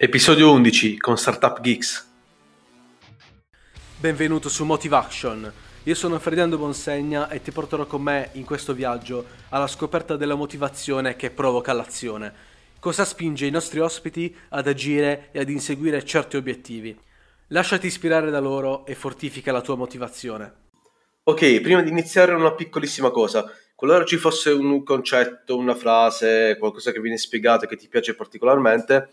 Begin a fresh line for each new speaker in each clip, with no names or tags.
Episodio 11 con Startup Geeks. Benvenuto su Motivation. Io sono Ferdinando Bonsegna e ti porterò con me in questo viaggio alla scoperta della motivazione che provoca l'azione. Cosa spinge i nostri ospiti ad agire e ad inseguire certi obiettivi. Lasciati ispirare da loro e fortifica la tua motivazione. Ok, prima di iniziare una piccolissima cosa. Qualora ci fosse un concetto, una frase, qualcosa che viene spiegato e che ti piace particolarmente,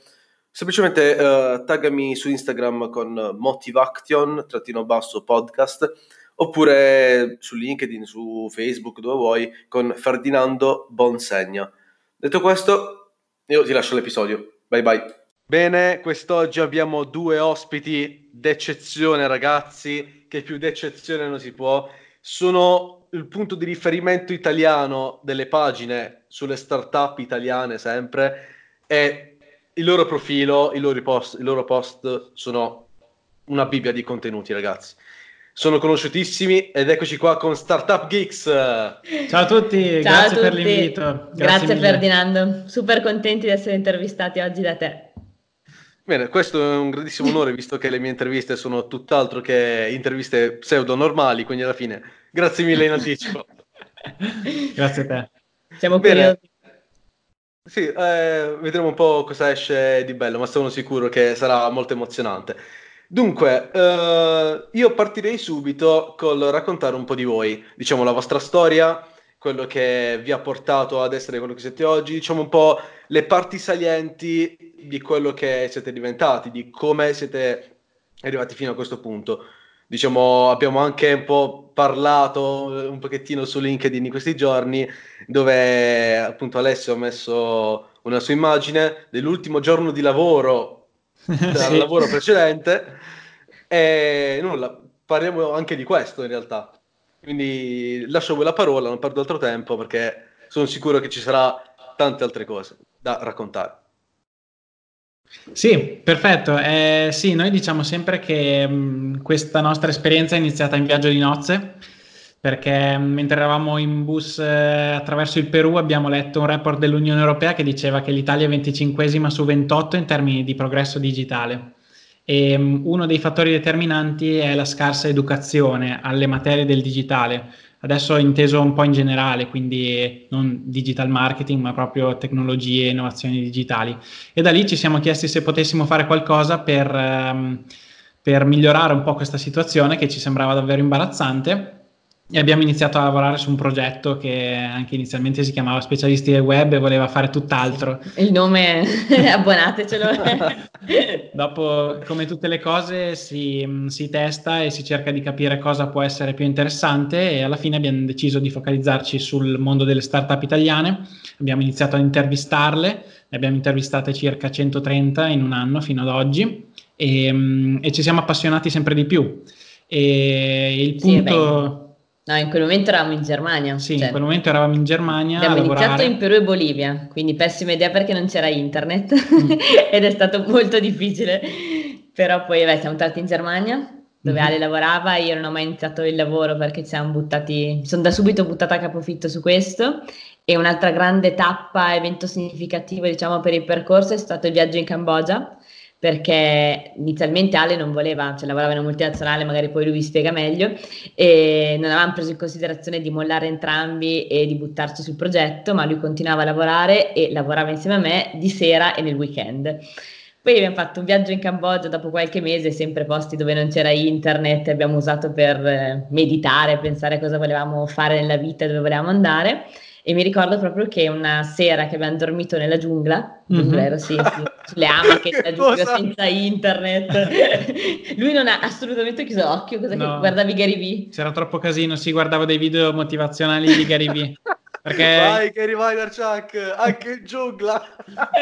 semplicemente uh, taggami su Instagram con motivaction basso podcast oppure su LinkedIn, su Facebook, dove vuoi, con Ferdinando Bonsegna. Detto questo, io ti lascio l'episodio. Bye bye. Bene, quest'oggi abbiamo due ospiti d'eccezione, ragazzi, che più d'eccezione non si può. Sono il punto di riferimento italiano delle pagine sulle start-up italiane sempre e il loro profilo, i loro, post, i loro post sono una bibbia di contenuti, ragazzi. Sono conosciutissimi ed eccoci qua con Startup Geeks.
Ciao a tutti, Ciao grazie a tutti. per l'invito.
Grazie, grazie Ferdinando, super contenti di essere intervistati oggi da te.
Bene, questo è un grandissimo onore visto che le mie interviste sono tutt'altro che interviste pseudo normali, quindi alla fine grazie mille in anticipo.
grazie a te.
Siamo Bene. curiosi.
Sì, eh, vedremo un po' cosa esce di bello, ma sono sicuro che sarà molto emozionante. Dunque, eh, io partirei subito col raccontare un po' di voi, diciamo la vostra storia, quello che vi ha portato ad essere quello che siete oggi, diciamo un po' le parti salienti di quello che siete diventati, di come siete arrivati fino a questo punto diciamo, abbiamo anche un po' parlato eh, un pochettino su LinkedIn in questi giorni, dove appunto Alessio ha messo una sua immagine dell'ultimo giorno di lavoro dal sì. lavoro precedente e nulla, parliamo anche di questo in realtà. Quindi lascio voi la parola, non perdo altro tempo perché sono sicuro che ci sarà tante altre cose da raccontare.
Sì, perfetto. Eh, sì, noi diciamo sempre che mh, questa nostra esperienza è iniziata in viaggio di nozze, perché mh, mentre eravamo in bus eh, attraverso il Perù abbiamo letto un report dell'Unione Europea che diceva che l'Italia è 25 su 28 in termini di progresso digitale. E mh, uno dei fattori determinanti è la scarsa educazione alle materie del digitale adesso inteso un po' in generale, quindi non digital marketing, ma proprio tecnologie e innovazioni digitali. E da lì ci siamo chiesti se potessimo fare qualcosa per, um, per migliorare un po' questa situazione che ci sembrava davvero imbarazzante e abbiamo iniziato a lavorare su un progetto che anche inizialmente si chiamava Specialisti del Web e voleva fare tutt'altro.
Il nome, abbonatecelo.
Dopo, come tutte le cose, si, si, testa e si cerca di capire cosa può essere più interessante e alla fine abbiamo deciso di focalizzarci sul mondo delle start-up italiane. Abbiamo iniziato ad intervistarle, ne abbiamo intervistate circa 130 in un anno fino ad oggi e, e ci siamo appassionati sempre di più. E il punto...
Sì, No, in quel momento eravamo in Germania.
Sì, cioè, in quel momento eravamo in Germania.
Abbiamo iniziato in Perù e Bolivia, quindi pessima idea perché non c'era internet mm. ed è stato molto difficile. Però poi beh, siamo tornati in Germania dove mm-hmm. Ale lavorava, io non ho mai iniziato il lavoro perché ci siamo buttati, sono da subito buttata a capofitto su questo. E un'altra grande tappa, evento significativo diciamo per il percorso è stato il viaggio in Cambogia perché inizialmente Ale non voleva, cioè lavorava in una multinazionale, magari poi lui vi spiega meglio, e non avevamo preso in considerazione di mollare entrambi e di buttarci sul progetto, ma lui continuava a lavorare e lavorava insieme a me di sera e nel weekend. Poi abbiamo fatto un viaggio in Cambogia dopo qualche mese, sempre posti dove non c'era internet, abbiamo usato per eh, meditare, pensare a cosa volevamo fare nella vita, dove volevamo andare. E mi ricordo proprio che una sera che abbiamo dormito nella giungla, mm-hmm. sì, sì, sulle amache della giungla senza internet, lui non ha assolutamente chiuso l'occhio, cosa no. che guardavi Gary Vee?
C'era troppo casino, si guardavo dei video motivazionali di Gary Vee.
Perché... Vai Gary Vaynerchuk, anche in giungla!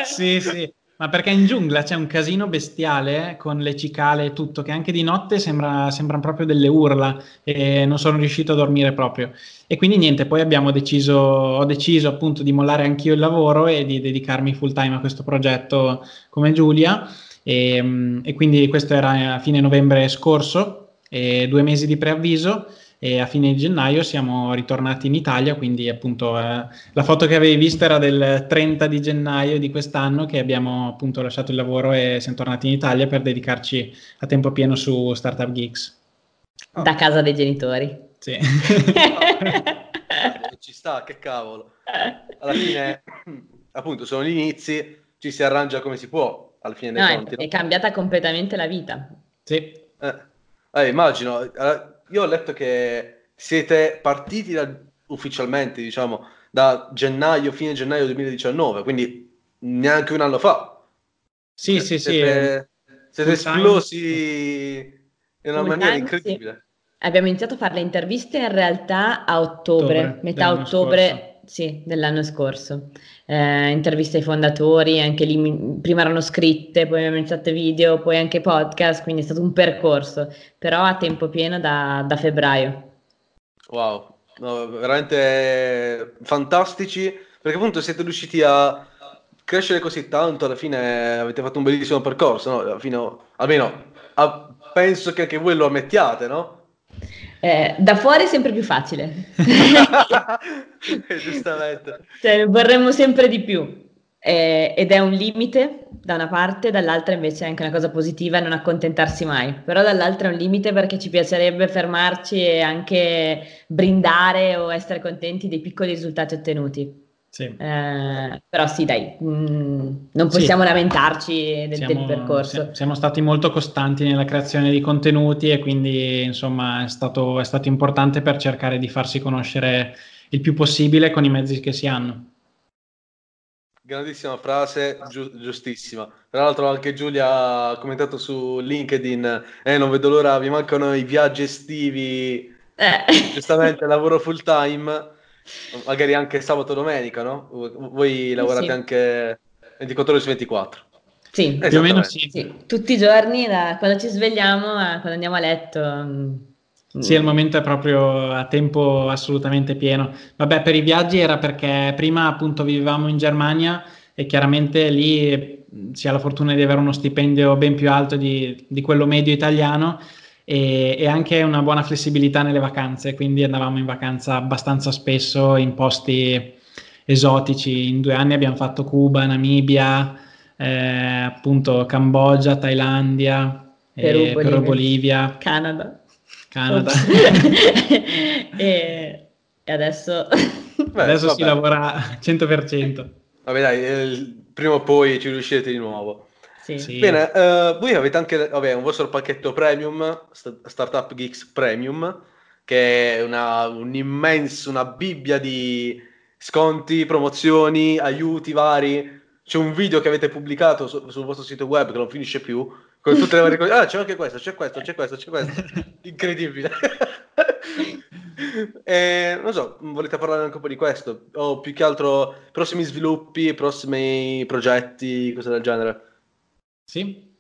sì, sì. Ma perché in giungla c'è un casino bestiale con le cicale e tutto, che anche di notte sembra, sembrano proprio delle urla e non sono riuscito a dormire proprio. E quindi niente, poi abbiamo deciso, ho deciso appunto di mollare anch'io il lavoro e di dedicarmi full time a questo progetto come Giulia. E, e quindi questo era a fine novembre scorso, due mesi di preavviso e a fine gennaio siamo ritornati in Italia, quindi appunto eh, la foto che avevi visto era del 30 di gennaio di quest'anno che abbiamo appunto lasciato il lavoro e siamo tornati in Italia per dedicarci a tempo pieno su Startup Geeks.
Da casa dei genitori.
Sì.
Ci sta, che cavolo. Alla fine, appunto, sono gli inizi, ci si arrangia come si può, alla fine dei
No, è,
conti. no?
è cambiata completamente la vita.
Sì,
Eh, eh, immagino, eh, io ho letto che siete partiti da- ufficialmente, diciamo, da gennaio, fine gennaio 2019, quindi neanche un anno fa.
sì, sì, sì.
Siete, siete
Full time.
esplosi in una
Full
maniera
time,
incredibile.
Abbiamo iniziato a fare le interviste in realtà a ottobre,
Ottobre
metà ottobre, sì, dell'anno scorso. Eh, interviste ai fondatori, anche lì mi- prima erano scritte, poi abbiamo iniziato video, poi anche podcast, quindi è stato un percorso, però a tempo pieno da, da febbraio.
Wow, no, veramente fantastici, perché appunto siete riusciti a crescere così tanto, alla fine avete fatto un bellissimo percorso, no? Fine, almeno ah, penso che anche voi lo ammettiate, no?
Eh, da fuori è sempre più facile.
Giustamente.
Cioè, vorremmo sempre di più. Eh, ed è un limite da una parte, dall'altra invece è anche una cosa positiva non accontentarsi mai. Però dall'altra è un limite perché ci piacerebbe fermarci e anche brindare o essere contenti dei piccoli risultati ottenuti.
Sì.
Eh, però sì, dai, mm, non
Sì.
possiamo lamentarci del, del
Siamo,
percorso.
si- siamo stati molto costanti nella creazione di contenuti e quindi insomma è stato, è stato importante per cercare di farsi conoscere il più possibile con i mezzi che si hanno.
Grandissima frase, giu- giustissima. Tra l'altro anche Giulia ha commentato su LinkedIn, eh, non vedo l'ora, mi mancano i viaggi estivi,
Eh.
giustamente lavoro full time, magari anche sabato e domenica, no? Voi lavorate
Sì.
anche 24 ore su 24.
Sì,
Eh,
Più o meno sì.
sì, tutti i giorni, da quando ci svegliamo a quando andiamo a letto. mm,
Sì, al momento è proprio a tempo assolutamente pieno. Vabbè, per i viaggi era perché prima appunto vivevamo in Germania e chiaramente lì mh, si ha la fortuna di avere uno stipendio ben più alto di, di quello medio italiano e, e anche una buona flessibilità nelle vacanze, quindi andavamo in vacanza abbastanza spesso in posti esotici. In due anni abbiamo fatto Cuba, Namibia, eh, appunto Cambogia, Thailandia,
Perù,
eh,
Bolivia.
Bolivia,
Canada.
Canada.
e, e adesso
Beh,
Adesso si lavora 100%.
Vabbè dai, eh, prima o poi ci riuscirete di nuovo.
Sì.
Sì.
Bene, eh, voi avete anche vabbè, un vostro pacchetto premium, Sta- Startup Geeks Premium, che è una, un immenso, una bibbia di sconti, promozioni, aiuti vari. C'è un video che avete pubblicato su- sul vostro sito web che non finisce più, con tutte le varie cose. Ah, c'è anche questo, c'è questo, c'è questo, c'è questo. Incredibile. Eh, non so, volete parlare anche un po' di questo? O più che altro prossimi sviluppi, prossimi progetti, cose del genere?
Sì.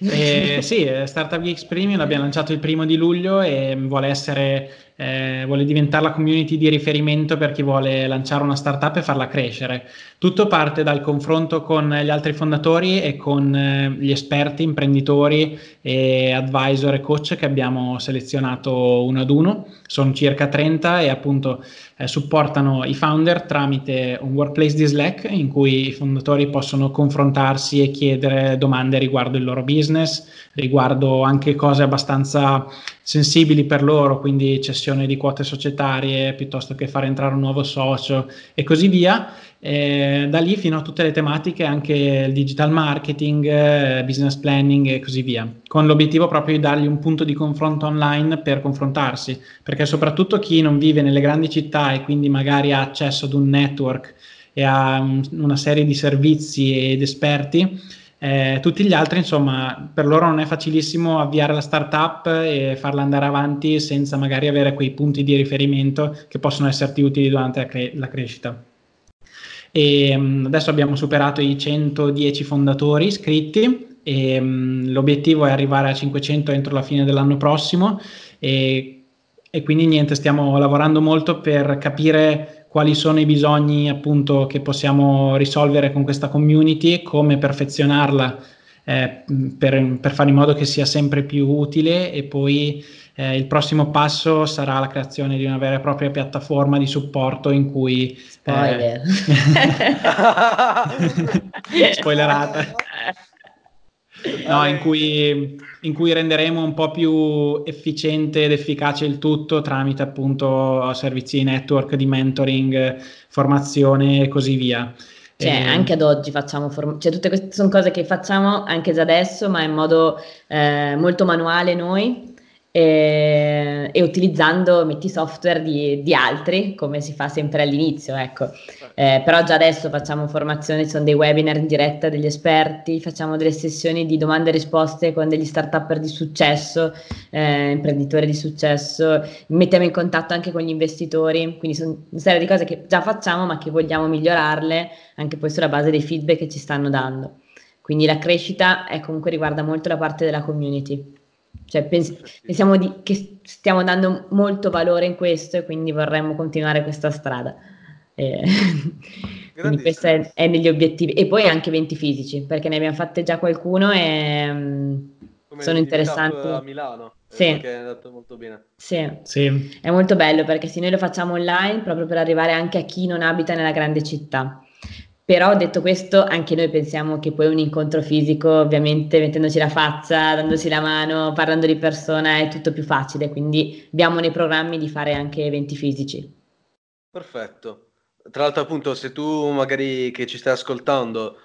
Eh, sì, eh, Startup Geeks Premium l'abbiamo lanciato il primo di luglio e vuole essere, eh, vuole diventare la community di riferimento per chi vuole lanciare una startup e farla crescere. Tutto parte dal confronto con gli altri fondatori e con eh, gli esperti, imprenditori e advisor e coach che abbiamo selezionato uno ad uno. Sono circa 30 e appunto eh, supportano i founder tramite un workplace di Slack in cui i fondatori possono confrontarsi e chiedere domande riguardo il loro business, riguardo anche cose abbastanza sensibili per loro, quindi cessione di quote societarie piuttosto che far entrare un nuovo socio e così via. Eh, da lì fino a tutte le tematiche, anche il digital marketing, eh, business planning e così via, con l'obiettivo proprio di dargli un punto di confronto online per confrontarsi, perché soprattutto chi non vive nelle grandi città e quindi magari ha accesso ad un network e a un- una serie di servizi ed esperti, eh, tutti gli altri, insomma, per loro non è facilissimo avviare la startup e farla andare avanti senza magari avere quei punti di riferimento che possono esserti utili durante la, cre- la crescita. E, mh, adesso abbiamo superato i 110 fondatori iscritti e mh, l'obiettivo è arrivare a 500 entro la fine dell'anno prossimo e, e quindi niente, stiamo lavorando molto per capire quali sono i bisogni appunto che possiamo risolvere con questa community, come perfezionarla eh, per, per fare in modo che sia sempre più utile e poi eh, il prossimo passo sarà la creazione di una vera e propria piattaforma di supporto in cui...
Spoiler.
Eh, spoilerata. No, in cui, in cui, renderemo un po' più efficiente ed efficace il tutto tramite appunto servizi di network, di mentoring, formazione e così via.
Cioè, anche ad oggi facciamo form- cioè, tutte queste sono cose che facciamo anche già adesso, ma in modo eh, molto manuale noi e, e utilizzando metti software di, di, altri, come si fa sempre all'inizio, ecco. Eh, però già adesso facciamo formazioni, ci sono dei webinar in diretta degli esperti, facciamo delle sessioni di domande e risposte con degli start-upper di successo, eh, imprenditori di successo, mettiamo in contatto anche con gli investitori, quindi sono una serie di cose che già facciamo ma che vogliamo migliorarle anche poi sulla base dei feedback che ci stanno dando. Quindi la crescita è, comunque riguarda molto la parte della community. Cioè, pens- pensiamo di- che stiamo dando molto valore in questo e quindi vorremmo continuare questa strada. Eh, quindi questo è, è, negli obiettivi. E poi anche eventi fisici, perché ne abbiamo fatte già qualcuno e um, sono interessanti.
a Milano.
Sì.
Che è andato molto bene.
Sì. sì. È molto bello perché se noi lo facciamo online proprio per arrivare anche a chi non abita nella grande città. Però detto questo, anche noi pensiamo che poi un incontro fisico, ovviamente mettendoci la faccia, dandosi la mano, parlando di persona, è tutto più facile, quindi abbiamo nei programmi di fare anche eventi fisici.
Perfetto. Tra l'altro appunto se tu magari che ci stai ascoltando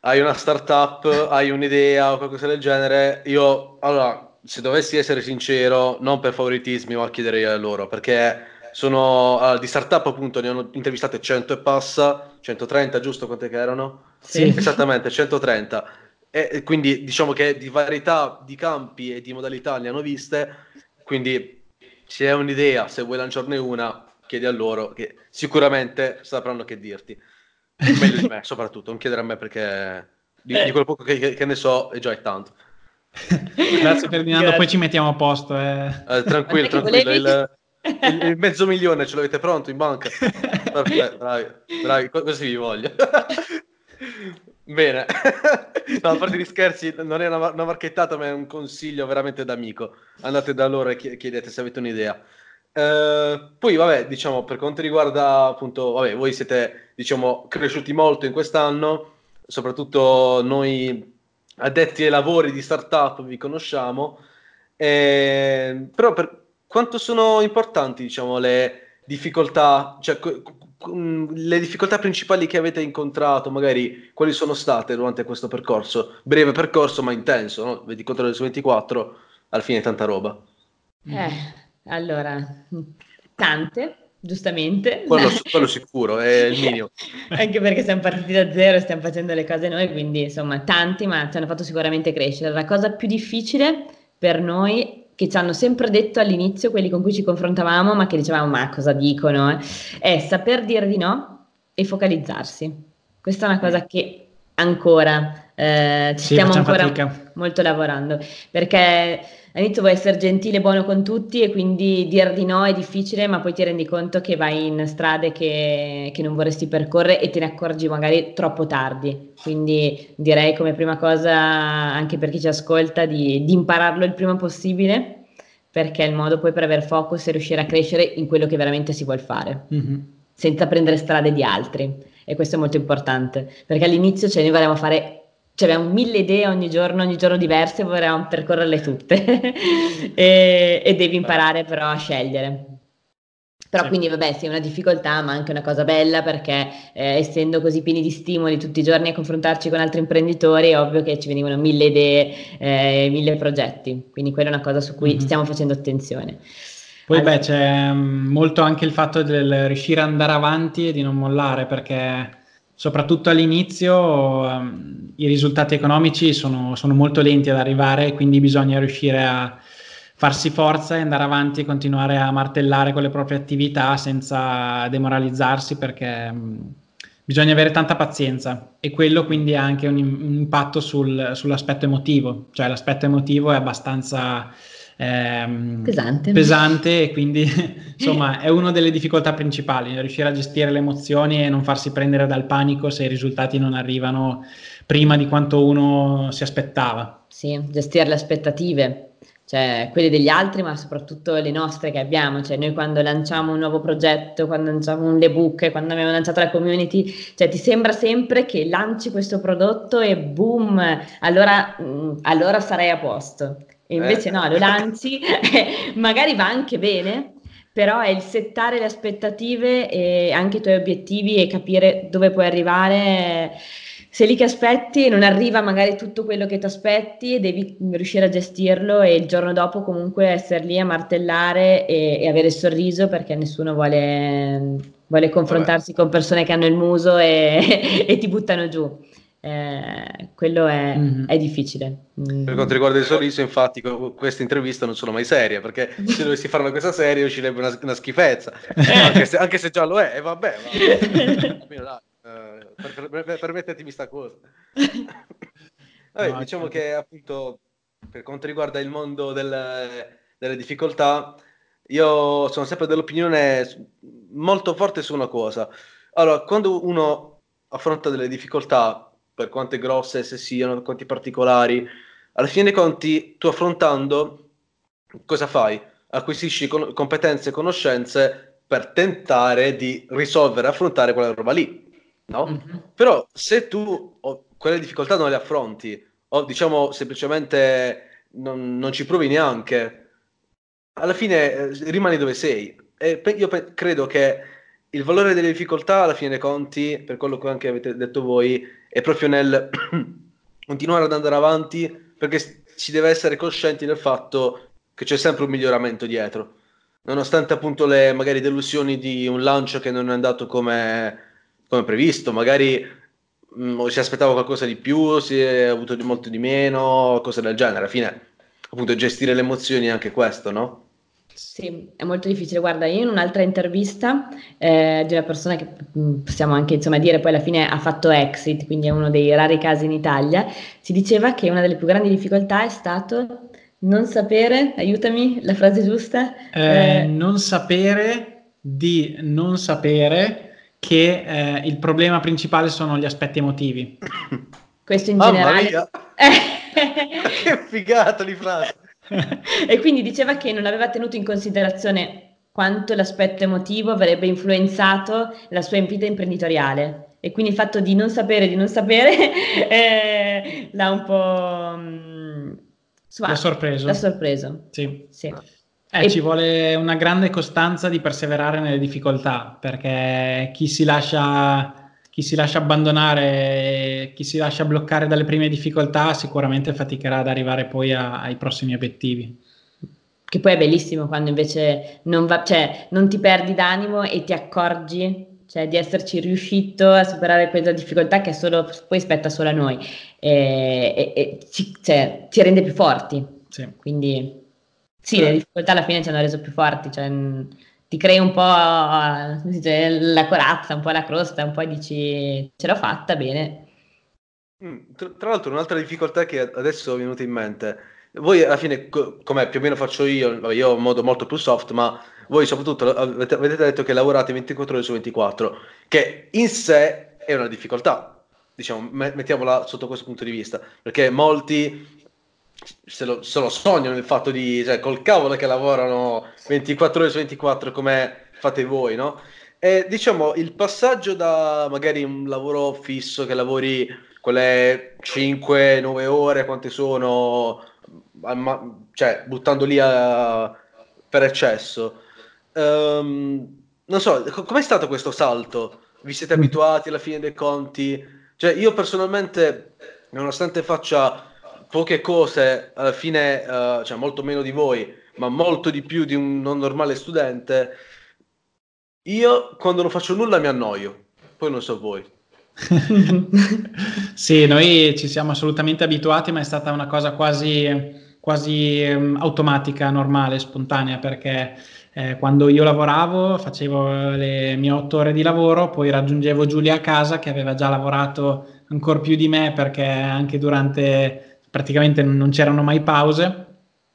hai una startup, hai un'idea o qualcosa del genere, io allora se dovessi essere sincero, non per favoritismi, ma chiederei a loro, perché sono uh, di startup appunto, ne ho intervistate 100 e passa, 130 giusto quante che erano?
Sì.
Esattamente, 130. E quindi diciamo che di varietà di campi e di modalità ne hanno viste, quindi se hai un'idea, se vuoi lanciarne una, chiedi a loro che sicuramente sapranno che dirti. Meglio di me, soprattutto, non chiedere a me perché di, di quel poco che, che, ne so è già è tanto.
Grazie Ferdinando, poi ci mettiamo a posto. Eh.
Eh, tranquillo, tranquillo. Il, il, il, mezzo milione ce l'avete pronto in banca? Perfetto, bravi, bravi, così vi voglio. Bene, no, a parte gli scherzi, non è una, una, marchettata, ma è un consiglio veramente d'amico. Andate da loro e chiedete se avete un'idea. Eh, poi, vabbè, diciamo, per quanto riguarda appunto, vabbè, voi siete, diciamo, cresciuti molto in quest'anno, soprattutto noi addetti ai lavori di startup vi conosciamo, eh, però per, quanto sono importanti, diciamo, le difficoltà, cioè le difficoltà principali che avete incontrato, magari quali sono state durante questo percorso? Breve percorso ma intenso, no? 24 ore su 24, alla fine tanta roba.
Eh, allora, tante, giustamente.
Quello, quello, sicuro, è il minimo.
Anche perché siamo partiti da zero e stiamo facendo le cose noi, quindi insomma tanti, ma ci hanno fatto sicuramente crescere. La cosa più difficile per noi che ci hanno sempre detto all'inizio, quelli con cui ci confrontavamo, ma che dicevamo, ma cosa dicono? Eh? È saper dire di no e focalizzarsi. Questa è una cosa che ancora eh, ci sì, stiamo ancora fatica. molto lavorando, perché all'inizio vuoi essere gentile e buono con tutti e quindi dire di no è difficile, ma poi ti rendi conto che vai in strade che, che non vorresti percorrere e te ne accorgi magari troppo tardi. Quindi direi come prima cosa, anche per chi ci ascolta, di, di impararlo il prima possibile perché è il modo poi per avere focus e riuscire a crescere in quello che veramente si vuole fare, mm-hmm. senza prendere strade di altri. E questo è molto importante, perché all'inizio cioè, noi volevamo fare cioè abbiamo mille idee ogni giorno, ogni giorno diverse, vorremmo percorrerle tutte e, e, devi imparare però a scegliere. Però sì. quindi vabbè sì è una difficoltà ma anche una cosa bella perché eh, essendo così pieni di stimoli tutti i giorni a confrontarci con altri imprenditori è ovvio che ci venivano mille idee, eh, mille progetti, quindi quella è una cosa su cui mm-hmm. stiamo facendo attenzione.
Poi allora, beh c'è mm, molto anche il fatto del riuscire ad andare avanti e di non mollare perché soprattutto all'inizio um, i risultati economici sono, sono molto lenti ad arrivare quindi bisogna riuscire a farsi forza e andare avanti e continuare a martellare con le proprie attività senza demoralizzarsi perché mm, bisogna avere tanta pazienza. E quello quindi ha anche un impatto sul, sull'aspetto emotivo, cioè l'aspetto emotivo è abbastanza ehm,
pesante.
pesante e quindi insomma è una delle difficoltà principali, riuscire a gestire le emozioni e non farsi prendere dal panico se i risultati non arrivano prima di quanto uno si aspettava.
Sì, gestire le aspettative cioè quelle degli altri, ma soprattutto le nostre che abbiamo. Cioè, noi quando lanciamo un nuovo progetto, quando lanciamo un ebook, quando abbiamo lanciato la community, cioè ti sembra sempre che lanci questo prodotto e boom, allora, mm, allora sarai a posto. E invece eh. no, lo lanci, magari va anche bene, però è il settare le aspettative e anche i tuoi obiettivi e capire dove puoi arrivare sei lì che aspetti non arriva magari tutto quello che ti aspetti devi riuscire a gestirlo e il giorno dopo comunque essere lì a martellare e, e avere il sorriso perché nessuno vuole, vuole confrontarsi Vabbè. con persone che hanno il muso e, e ti buttano giù. Eh, quello è, mm-hmm. è difficile.
Mm. Per quanto riguarda il sorriso, infatti, queste interviste non sono mai serie perché se dovessi fare una cosa seria uscirebbe una, una schifezza, anche, se, anche, se, già lo è, e vabbè. vabbè. Eh, per, per, permettetemi sta cosa. Vabbè, no, diciamo certo. che appunto per quanto riguarda il mondo delle, delle difficoltà, io sono sempre dell'opinione molto forte su una cosa. Allora, quando uno affronta delle difficoltà, per quante grosse esse siano, quanti particolari, alla fine dei conti, tu affrontando, cosa fai? Acquisisci con- competenze e conoscenze per tentare di risolvere, affrontare quella roba lì no? Mm-hmm. Però se tu quelle difficoltà non le affronti, o diciamo semplicemente non, non ci provi neanche, alla fine eh, rimani dove sei. E pe- io pe- credo che il valore delle difficoltà, alla fine dei conti, per quello che anche avete detto voi, è proprio nel continuare ad andare avanti, perché si deve essere coscienti del fatto che c'è sempre un miglioramento dietro. Nonostante appunto le magari delusioni di un lancio che non è andato come come previsto, magari mh, mm, si aspettava qualcosa di più, si è avuto di molto di meno, cose del genere. Alla fine, appunto, gestire le emozioni è anche questo, no?
Sì, è molto difficile. Guarda, io in un'altra intervista eh, di una persona che mm, possiamo anche insomma dire poi alla fine ha fatto exit, quindi è uno dei rari casi in Italia, si diceva che una delle più grandi difficoltà è stato non sapere, aiutami, la frase giusta?
Eh, eh, non sapere di non sapere che eh, il problema principale sono gli aspetti emotivi.
Questo in Mamma generale. Mia.
che figata di frase.
e quindi diceva che non aveva tenuto in considerazione quanto l'aspetto emotivo avrebbe influenzato la sua vita imprenditoriale e quindi il fatto di non sapere di non sapere eh, l'ha un po' mh,
mm, l'ha sorpreso.
L'ha sorpreso.
Sì. sì. Eh, e... Ci vuole una grande costanza di perseverare nelle difficoltà, perché chi si lascia, chi si lascia abbandonare, chi si lascia bloccare dalle prime difficoltà sicuramente faticherà ad arrivare poi a, ai prossimi obiettivi.
Che poi è bellissimo quando invece non, va, cioè, non ti perdi d'animo e ti accorgi cioè, di esserci riuscito a superare questa difficoltà che solo, poi spetta solo a noi e, e, e ci, cioè, ci rende più forti. Sì. Quindi sì, le difficoltà alla fine ci hanno reso più forti, cioè, ti crei un po' la corazza, un po' la crosta, un po' dici ce l'ho fatta bene.
Mm, tra, l'altro un'altra difficoltà che adesso è venuta in mente, voi alla fine, come più o meno faccio io, io un modo molto più soft, ma voi soprattutto avete, avete detto che lavorate 24 ore su 24, che in sé è una difficoltà, diciamo, mettiamola sotto questo punto di vista, perché molti se lo, se lo sognano il fatto di, cioè, col cavolo che lavorano 24 ore su 24 come fate voi, no? E diciamo il passaggio da magari un lavoro fisso che lavori quelle 5-9 ore, quante sono, ma, cioè buttando lì a, per eccesso. Um, non so, com'è stato questo salto? Vi siete abituati alla fine dei conti? Cioè, io personalmente, nonostante faccia poche cose, alla fine, uh, cioè molto meno di voi, ma molto di più di un non normale studente, io quando non faccio nulla mi annoio, poi non so voi.
sì, noi ci siamo assolutamente abituati, ma è stata una cosa quasi, quasi um, automatica, normale, spontanea, perché eh, quando io lavoravo facevo le mie otto ore di lavoro, poi raggiungevo Giulia a casa che aveva già lavorato ancora più di me perché anche durante praticamente non c'erano mai pause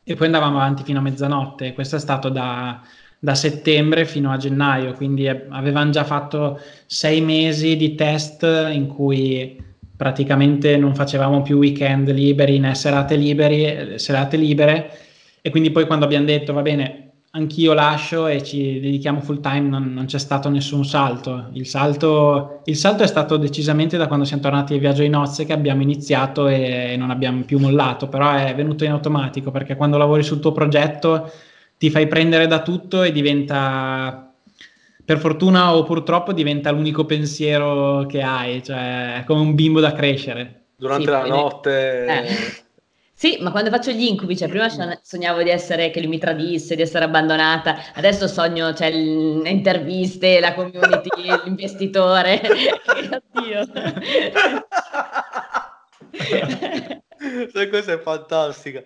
e poi andavamo avanti fino a mezzanotte. Questo è stato da, da settembre fino a gennaio, quindi avevamo già fatto sei mesi di test in cui praticamente non facevamo più weekend liberi né serate, liberi, serate libere e quindi poi quando abbiamo detto va bene, anch'io lascio e ci dedichiamo full time, non, non c'è stato nessun salto. Il, salto. il, salto. è stato decisamente da quando siamo tornati al viaggio di nozze che abbiamo iniziato e non abbiamo più mollato, però è venuto in automatico perché quando lavori sul tuo progetto ti fai prendere da tutto e diventa, per fortuna o purtroppo, diventa l'unico pensiero che hai, cioè è come un bimbo da crescere.
Durante sì, la quindi... notte... Eh
sì, ma quando faccio gli incubi, cioè prima sognavo di essere che lui mi tradisse, di essere abbandonata, adesso sogno, cioè, le interviste, la community, l'investitore. Oddio.
Sai cosa è fantastica?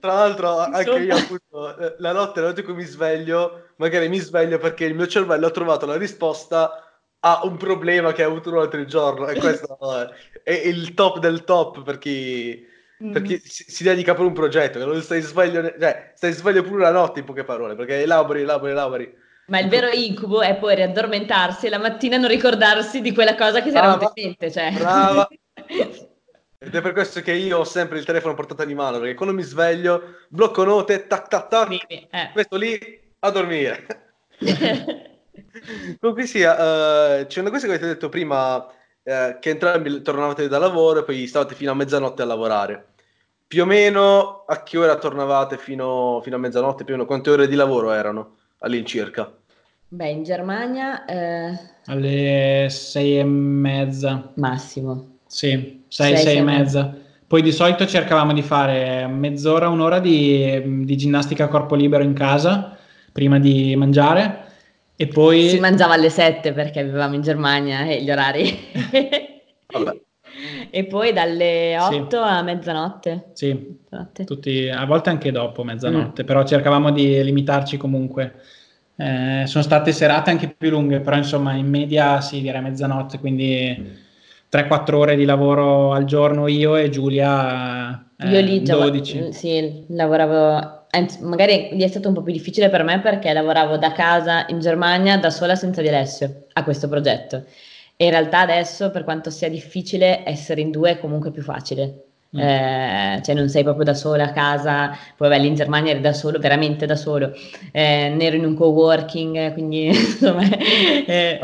Tra l'altro, anche io appunto, la notte, la notte in cui mi sveglio, magari mi sveglio perché il mio cervello ha trovato la risposta ha un problema che ha avuto l'altro giorno e questo è il top del top per chi, per chi mm. si, si, dedica per un progetto, che non stai sveglio, cioè stai sveglio pure la notte in poche parole, perché elabori, elabori, elabori.
Ma il vero incubo è poi riaddormentarsi e la mattina non ricordarsi di quella cosa che si era venuta in mente. Cioè.
Brava. Ed è per questo che io ho sempre il telefono portato di mano, perché quando mi sveglio, blocco note, tac tac tac, eh. questo lì, a dormire. Comunque sia, uh, c'è una cosa che avete detto prima, uh, che entrambi tornavate da lavoro e poi stavate fino a mezzanotte a lavorare. Più o meno a che ora tornavate fino, fino a mezzanotte? Più o meno quante ore di lavoro erano all'incirca?
Beh, in Germania... Eh...
Alle sei e mezza.
Massimo.
Sì, sei, sei, sei e mezza. Poi di solito cercavamo di fare mezz'ora, un'ora di, di ginnastica a corpo libero in casa prima di mangiare e poi...
Si mangiava alle 7 perché vivevamo in Germania e gli orari. e poi dalle 8 sì. a mezzanotte.
Sì, Tutti, a volte anche dopo mezzanotte, mm. però cercavamo di limitarci comunque. Eh, sono state serate anche più lunghe, però insomma in media sì, direi mezzanotte, quindi 3-4 ore di lavoro al giorno io e Giulia
eh, io lì 12. sì, lavoravo magari lì è stato un po' più difficile per me perché lavoravo da casa in Germania da sola senza di Alessio a questo progetto. E in realtà adesso, per quanto sia difficile, essere in due è comunque più facile. Mm. Eh, cioè non sei proprio da sola a casa, poi vabbè, lì in Germania eri da solo, veramente da solo, eh, ne ero in un co-working, quindi insomma... Eh,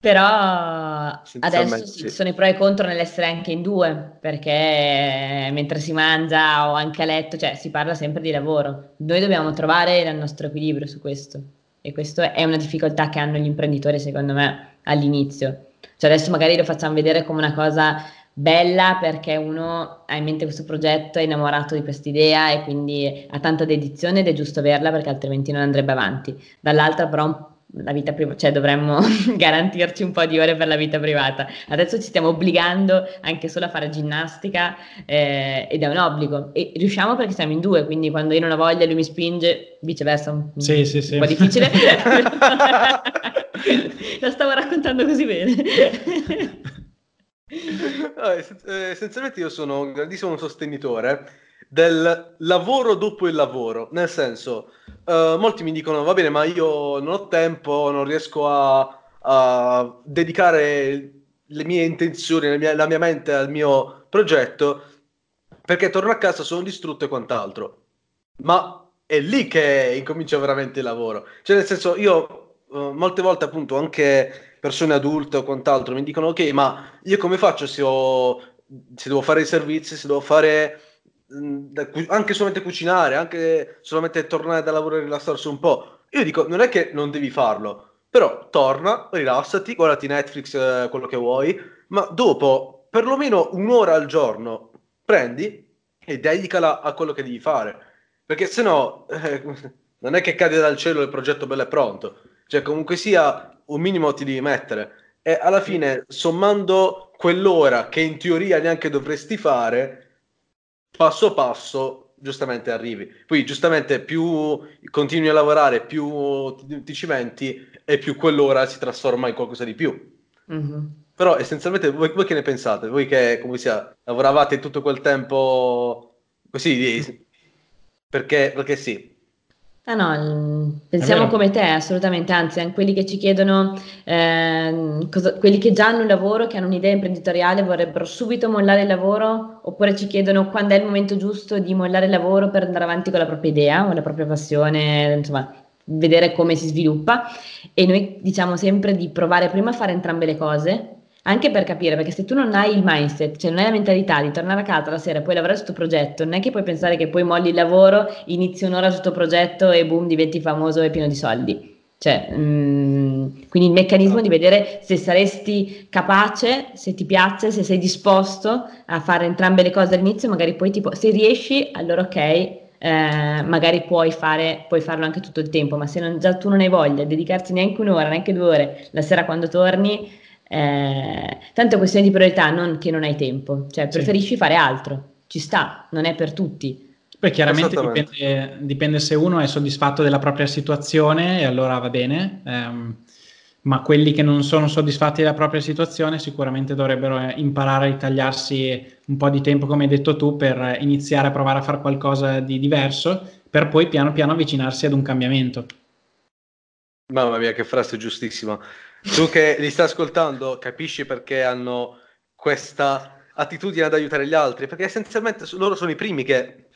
però adesso ci sono i pro e i contro nell'essere anche in due, perché mentre si mangia o anche a letto, cioè si parla sempre di lavoro. Noi dobbiamo trovare il nostro equilibrio su questo. E questa è una difficoltà che hanno gli imprenditori, secondo me, all'inizio. Cioè adesso magari lo facciamo vedere come una cosa bella perché uno ha in mente questo progetto, è innamorato di questa idea e quindi ha tanta dedizione ed è giusto averla perché altrimenti non andrebbe avanti. Dall'altra però la vita privata, cioè dovremmo garantirci un po' di ore per la vita privata. Adesso ci stiamo obbligando anche solo a fare ginnastica eh, ed è un obbligo e riusciamo perché siamo in due, quindi quando io non ho voglia lui mi spinge, viceversa un,
sì, sì,
un
sì.
po' difficile. la stavo raccontando così bene.
no, essenzialmente io sono un grandissimo sostenitore del lavoro dopo il lavoro, nel senso, uh, molti mi dicono, va bene, ma io non ho tempo, non riesco a, a dedicare le mie intenzioni, la mia, la mia mente al mio progetto, perché torno a casa, sono distrutto e quant'altro. Ma è lì che incomincia veramente il lavoro. Cioè, nel senso, io uh, molte volte, appunto, anche persone adulte o quant'altro mi dicono, ok, ma io come faccio se, ho, se devo fare i servizi, se devo fare anche solamente cucinare, anche solamente tornare da lavoro e rilassarsi un po'. Io dico, non è che non devi farlo, però torna, rilassati, guardati Netflix, eh, quello che vuoi, ma dopo perlomeno un'ora al giorno prendi e dedicala a quello che devi fare. Perché se no, eh, non è che cade dal cielo il progetto bello e pronto. Cioè, comunque sia, un minimo ti devi mettere. E alla fine, sommando quell'ora che in teoria neanche dovresti fare, passo passo giustamente arrivi. Poi giustamente più continui a lavorare, più ti, ti cimenti e più quell'ora si trasforma in qualcosa di più. Mm-hmm. Però essenzialmente voi, voi, che ne pensate? Voi che come sia, lavoravate tutto quel tempo così, perché, perché sì.
Ah no, pensiamo come te, assolutamente, anzi, anche quelli che ci chiedono, eh, cosa, quelli che già hanno un lavoro, che hanno un'idea imprenditoriale, vorrebbero subito mollare il lavoro, oppure ci chiedono quando è il momento giusto di mollare il lavoro per andare avanti con la propria idea o la propria passione, insomma, vedere come si sviluppa. E noi diciamo sempre di provare prima a fare entrambe le cose, anche per capire, perché se tu non hai il mindset, cioè non hai la mentalità di tornare a casa la sera e poi lavorare sul tuo progetto, non è che puoi pensare che poi molli il lavoro, inizi un'ora sul tuo progetto e boom, diventi famoso e pieno di soldi. Cioè, mh, mm, quindi il meccanismo di vedere se saresti capace, se ti piace, se sei disposto a fare entrambe le cose all'inizio, magari poi tipo, se riesci, allora ok, eh, magari puoi, fare, puoi farlo anche tutto il tempo, ma se non, già tu non hai voglia di dedicarti neanche un'ora, neanche due ore la sera quando torni, eh, tanto è questione di priorità, non che non hai tempo, cioè preferisci sì. fare altro, ci sta, non è per tutti.
Poi chiaramente dipende, dipende, se uno è soddisfatto della propria situazione e allora va bene, ehm, ma quelli che non sono soddisfatti della propria situazione sicuramente dovrebbero eh, imparare a ritagliarsi un po' di tempo, come hai detto tu, per iniziare a provare a fare qualcosa di diverso, per poi piano piano avvicinarsi ad un cambiamento.
Mamma mia, che frase giustissima. Tu che li stai ascoltando capisci perché hanno questa attitudine ad aiutare gli altri, perché essenzialmente loro sono i primi che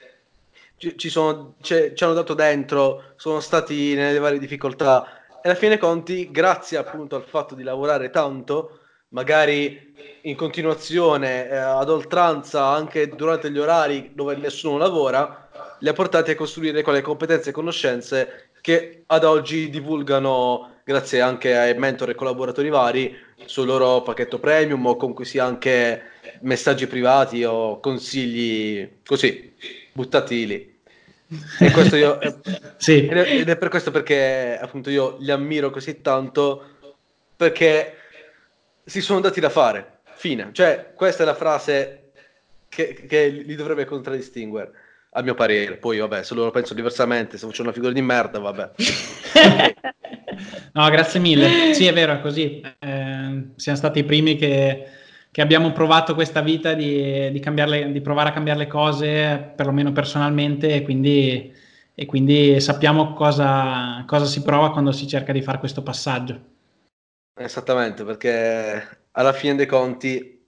ci, sono, ci hanno dato dentro, sono stati nelle varie difficoltà. E alla fine conti, grazie appunto al fatto di lavorare tanto, magari in continuazione, eh, ad oltranza, anche durante gli orari dove nessuno lavora, li ha portati a costruire quelle competenze e conoscenze che ad oggi divulgano grazie anche ai mentor e collaboratori vari sul loro pacchetto premium o comunque sia anche messaggi privati o consigli così buttati lì. E questo io, sì. ed è per questo perché appunto io li ammiro così tanto perché si sono dati da fare. Fine. Cioè, questa è la frase che, che li dovrebbe contraddistinguere a mio parere. Poi, vabbè, se loro pensano diversamente, se faccio una figura di merda, vabbè.
no, grazie mille. Sì, è vero, è così. Eh, siamo stati i primi che, che abbiamo provato questa vita di, di, cambiarle, di, provare a cambiare le cose, perlomeno personalmente, e quindi, e quindi sappiamo cosa, cosa si prova quando si cerca di fare questo passaggio.
Esattamente, perché alla fine dei conti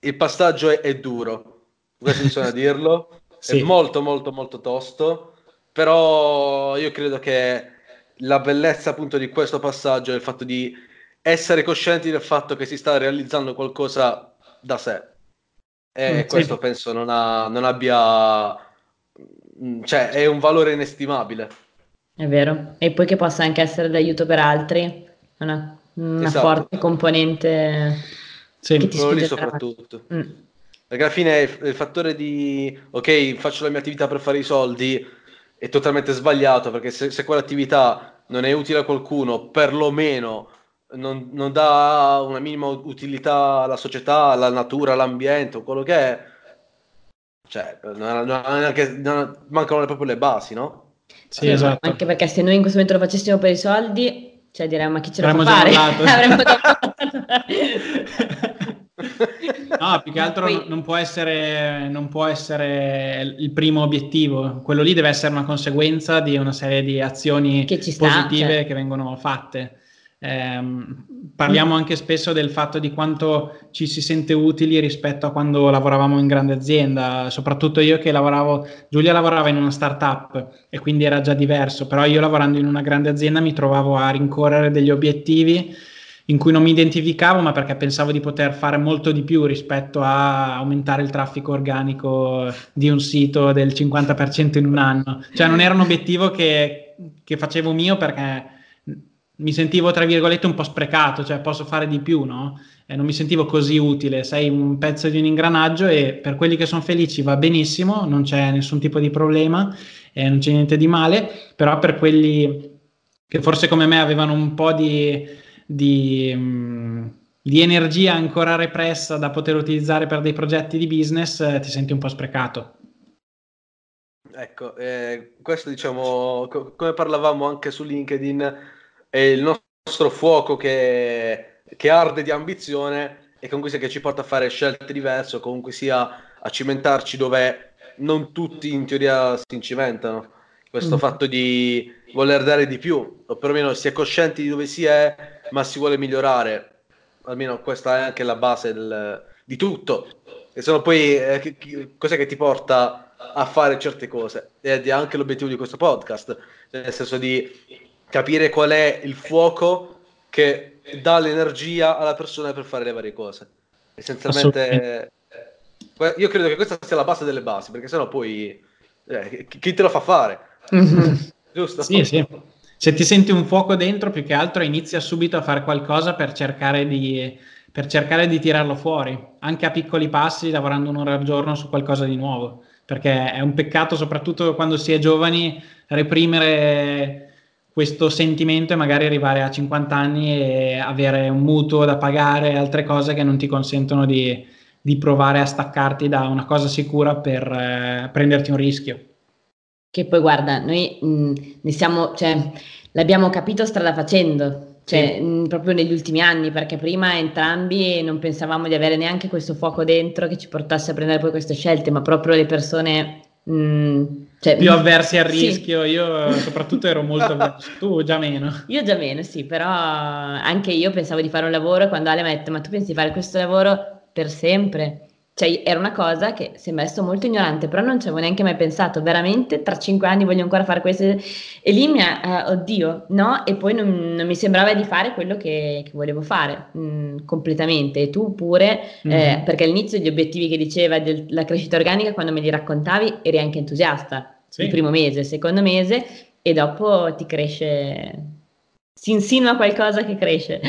il passaggio è, è duro, questo bisogna dirlo sì. è molto molto molto tosto, però io credo che la bellezza appunto di questo passaggio è il fatto di essere coscienti del fatto che si sta realizzando qualcosa da sé. E mm, questo sì. penso non, ha, non abbia... Mm, cioè è un valore inestimabile.
È vero. E poi che possa anche essere d'aiuto per altri, una, una esatto. forte componente
sì. che ti spinge soprattutto. Mm. Perché alla fine il fattore di, ok, faccio la mia attività per fare i soldi è totalmente sbagliato, perché se, se quell'attività non è utile a qualcuno, perlomeno non, non dà una minima utilità alla società, alla natura, all'ambiente o quello che è, cioè, non, non, neanche, non, mancano proprio le basi, no?
Sì, esatto. Anche perché se noi in questo momento lo facessimo per i soldi, cioè diremmo ma chi ce la fa fare? Avremmo già
No, più che altro Poi... non, può essere, non può essere il primo obiettivo, quello lì deve essere una conseguenza di una serie di azioni sta, positive cioè. che vengono fatte. Eh, parliamo anche spesso del fatto di quanto ci si sente utili rispetto a quando lavoravamo in grande azienda, soprattutto io che lavoravo, Giulia lavorava in una startup e quindi era già diverso, però io lavorando in una grande azienda mi trovavo a rincorrere degli obiettivi in cui non mi identificavo, ma perché pensavo di poter fare molto di più rispetto a aumentare il traffico organico di un sito del 50% in un anno. Cioè non era un obiettivo che, che facevo mio perché mi sentivo, tra virgolette, un po' sprecato, cioè posso fare di più, no? E non mi sentivo così utile, sei un pezzo di un ingranaggio e per quelli che sono felici va benissimo, non c'è nessun tipo di problema, eh, non c'è niente di male, però per quelli che forse come me avevano un po' di di, mm, di, energia ancora repressa da poter utilizzare per dei progetti di business, eh, ti senti un po' sprecato.
Ecco, eh, questo diciamo, co- come parlavamo anche su LinkedIn, è il nostro fuoco che, che arde di ambizione e comunque sia che ci porta a fare scelte diverse o comunque sia a cimentarci dove non tutti in teoria si cimentano questo mm. fatto di voler dare di più, o perlomeno si è coscienti di dove si è, ma si vuole migliorare. Almeno questa è anche la base del, di tutto. E sono poi eh, che, che, cos'è che ti porta a fare certe cose? Ed è anche l'obiettivo di questo podcast, nel senso di capire qual è il fuoco che dà l'energia alla persona per fare le varie cose. Essenzialmente, eh, io credo che questa sia la base delle basi, perché sennò poi eh, chi te lo fa fare?
Mm-hmm. Giusto? Sì, sì. Se ti senti un fuoco dentro, più che altro inizia subito a fare qualcosa per cercare di, per cercare di tirarlo fuori, anche a piccoli passi, lavorando un'ora al giorno su qualcosa di nuovo, perché è un peccato, soprattutto quando si è giovani, reprimere questo sentimento e magari arrivare a 50 anni e avere un mutuo da pagare e altre cose che non ti consentono di, di provare a staccarti da una cosa sicura per eh, prenderti un rischio.
Che poi guarda, noi mh, ne siamo, cioè, l'abbiamo capito strada facendo, cioè, sì. mh, proprio negli ultimi anni, perché prima entrambi non pensavamo di avere neanche questo fuoco dentro che ci portasse a prendere poi queste scelte, ma proprio le persone
Mm, cioè, più avversi al rischio, sì. io soprattutto ero molto avverso, tu già meno.
Io già meno, sì, però anche io pensavo di fare un lavoro e quando Ale mi ha detto ma tu pensi di fare questo lavoro per sempre? Cioè, era una cosa che sembra essere molto ignorante, però non ci avevo neanche mai pensato. Veramente, tra cinque anni voglio ancora fare questo. E lì mi ha, uh, oddio, no? E poi non, non, mi sembrava di fare quello che, che volevo fare mh, mm, completamente. E tu pure, mm-hmm. eh, perché all'inizio gli obiettivi che diceva della crescita organica, quando me li raccontavi, eri anche entusiasta. Sì. Il primo mese, il secondo mese, e dopo ti cresce si insinua qualcosa che cresce.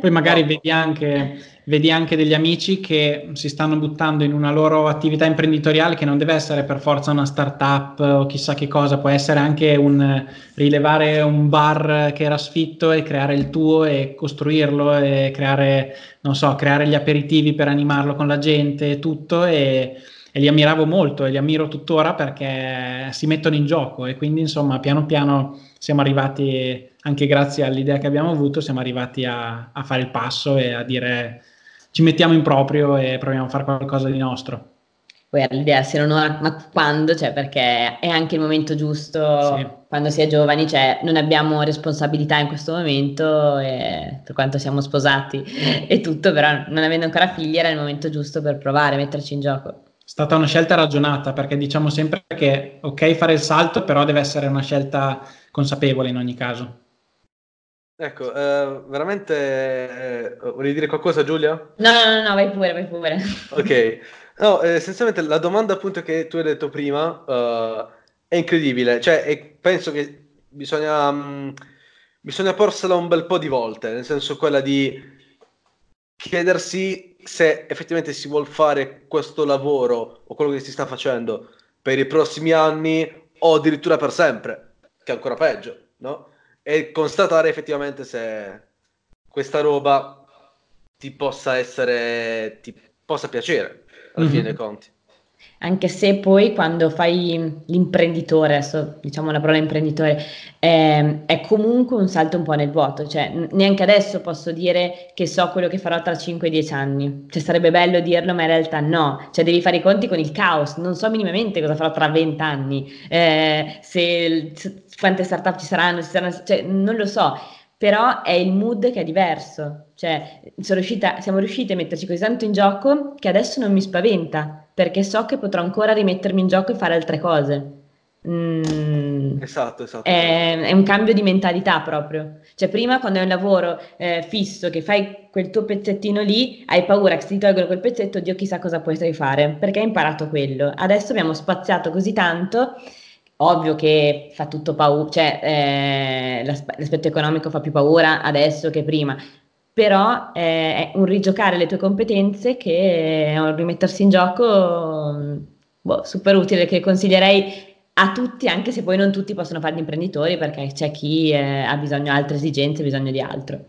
Poi magari vedi anche, vedi anche, degli amici che si stanno buttando in una loro attività imprenditoriale che non deve essere per forza una startup o chissà che cosa, può essere anche un rilevare un bar che era sfitto e creare il tuo e costruirlo e creare, non so, creare gli aperitivi per animarlo con la gente e tutto e, e li ammiravo molto e li ammiro tuttora perché si mettono in gioco e quindi insomma piano piano siamo arrivati anche grazie all'idea che abbiamo avuto, siamo arrivati a, a fare il passo e a dire ci mettiamo in proprio e proviamo a fare qualcosa di nostro.
Poi l'idea se non ora, ma quando? Cioè, perché è anche il momento giusto, sì. quando si è giovani, cioè, non abbiamo responsabilità in questo momento, e, per quanto siamo sposati e tutto, però non avendo ancora figli era il momento giusto per provare, metterci in gioco.
È stata una scelta ragionata perché diciamo sempre che ok fare il salto, però deve essere una scelta consapevole in ogni caso.
Ecco, eh, veramente eh, volevi dire qualcosa Giulia?
No, no, no, no vai pure, vai pure.
ok, no, eh, essenzialmente la domanda appunto che tu hai detto prima uh, è incredibile, cioè penso che bisogna, mh, mm, bisogna porsela un bel po' di volte, nel senso quella di chiedersi se effettivamente si vuole fare questo lavoro o quello che si sta facendo per i prossimi anni o addirittura per sempre, che è ancora peggio, no? E constatare effettivamente se questa roba ti possa essere, ti possa piacere alla mm-hmm. fine dei conti.
Anche se poi quando fai l'imprenditore, adesso diciamo la parola imprenditore, eh, è comunque un salto un po' nel vuoto, cioè neanche adesso posso dire che so quello che farò tra 5-10 anni, cioè sarebbe bello dirlo ma in realtà no, cioè devi fare i conti con il caos, non so minimamente cosa farò tra 20 anni, eh, se, quante startup ci saranno, ci saranno cioè, non lo so, però è il mood che è diverso, cioè riuscita, siamo riusciti a metterci così tanto in gioco che adesso non mi spaventa, perché so che potrò ancora rimettermi in gioco e fare altre cose.
Mm, esatto, esatto.
È, è, un cambio di mentalità proprio. Cioè, prima quando hai un lavoro eh, fisso che fai quel tuo pezzettino lì, hai paura che se ti tolgono quel pezzetto, Dio chissà cosa puoi fare, perché hai imparato quello. Adesso abbiamo spaziato così tanto Ovvio che fa tutto paura, cioè eh, l'aspetto economico fa più paura adesso che prima, però eh, è un rigiocare le tue competenze che è un rimettersi in gioco boh, super utile che consiglierei a tutti, anche se poi non tutti possono fare gli imprenditori perché c'è chi eh, ha bisogno di altre esigenze, ha bisogno di altro.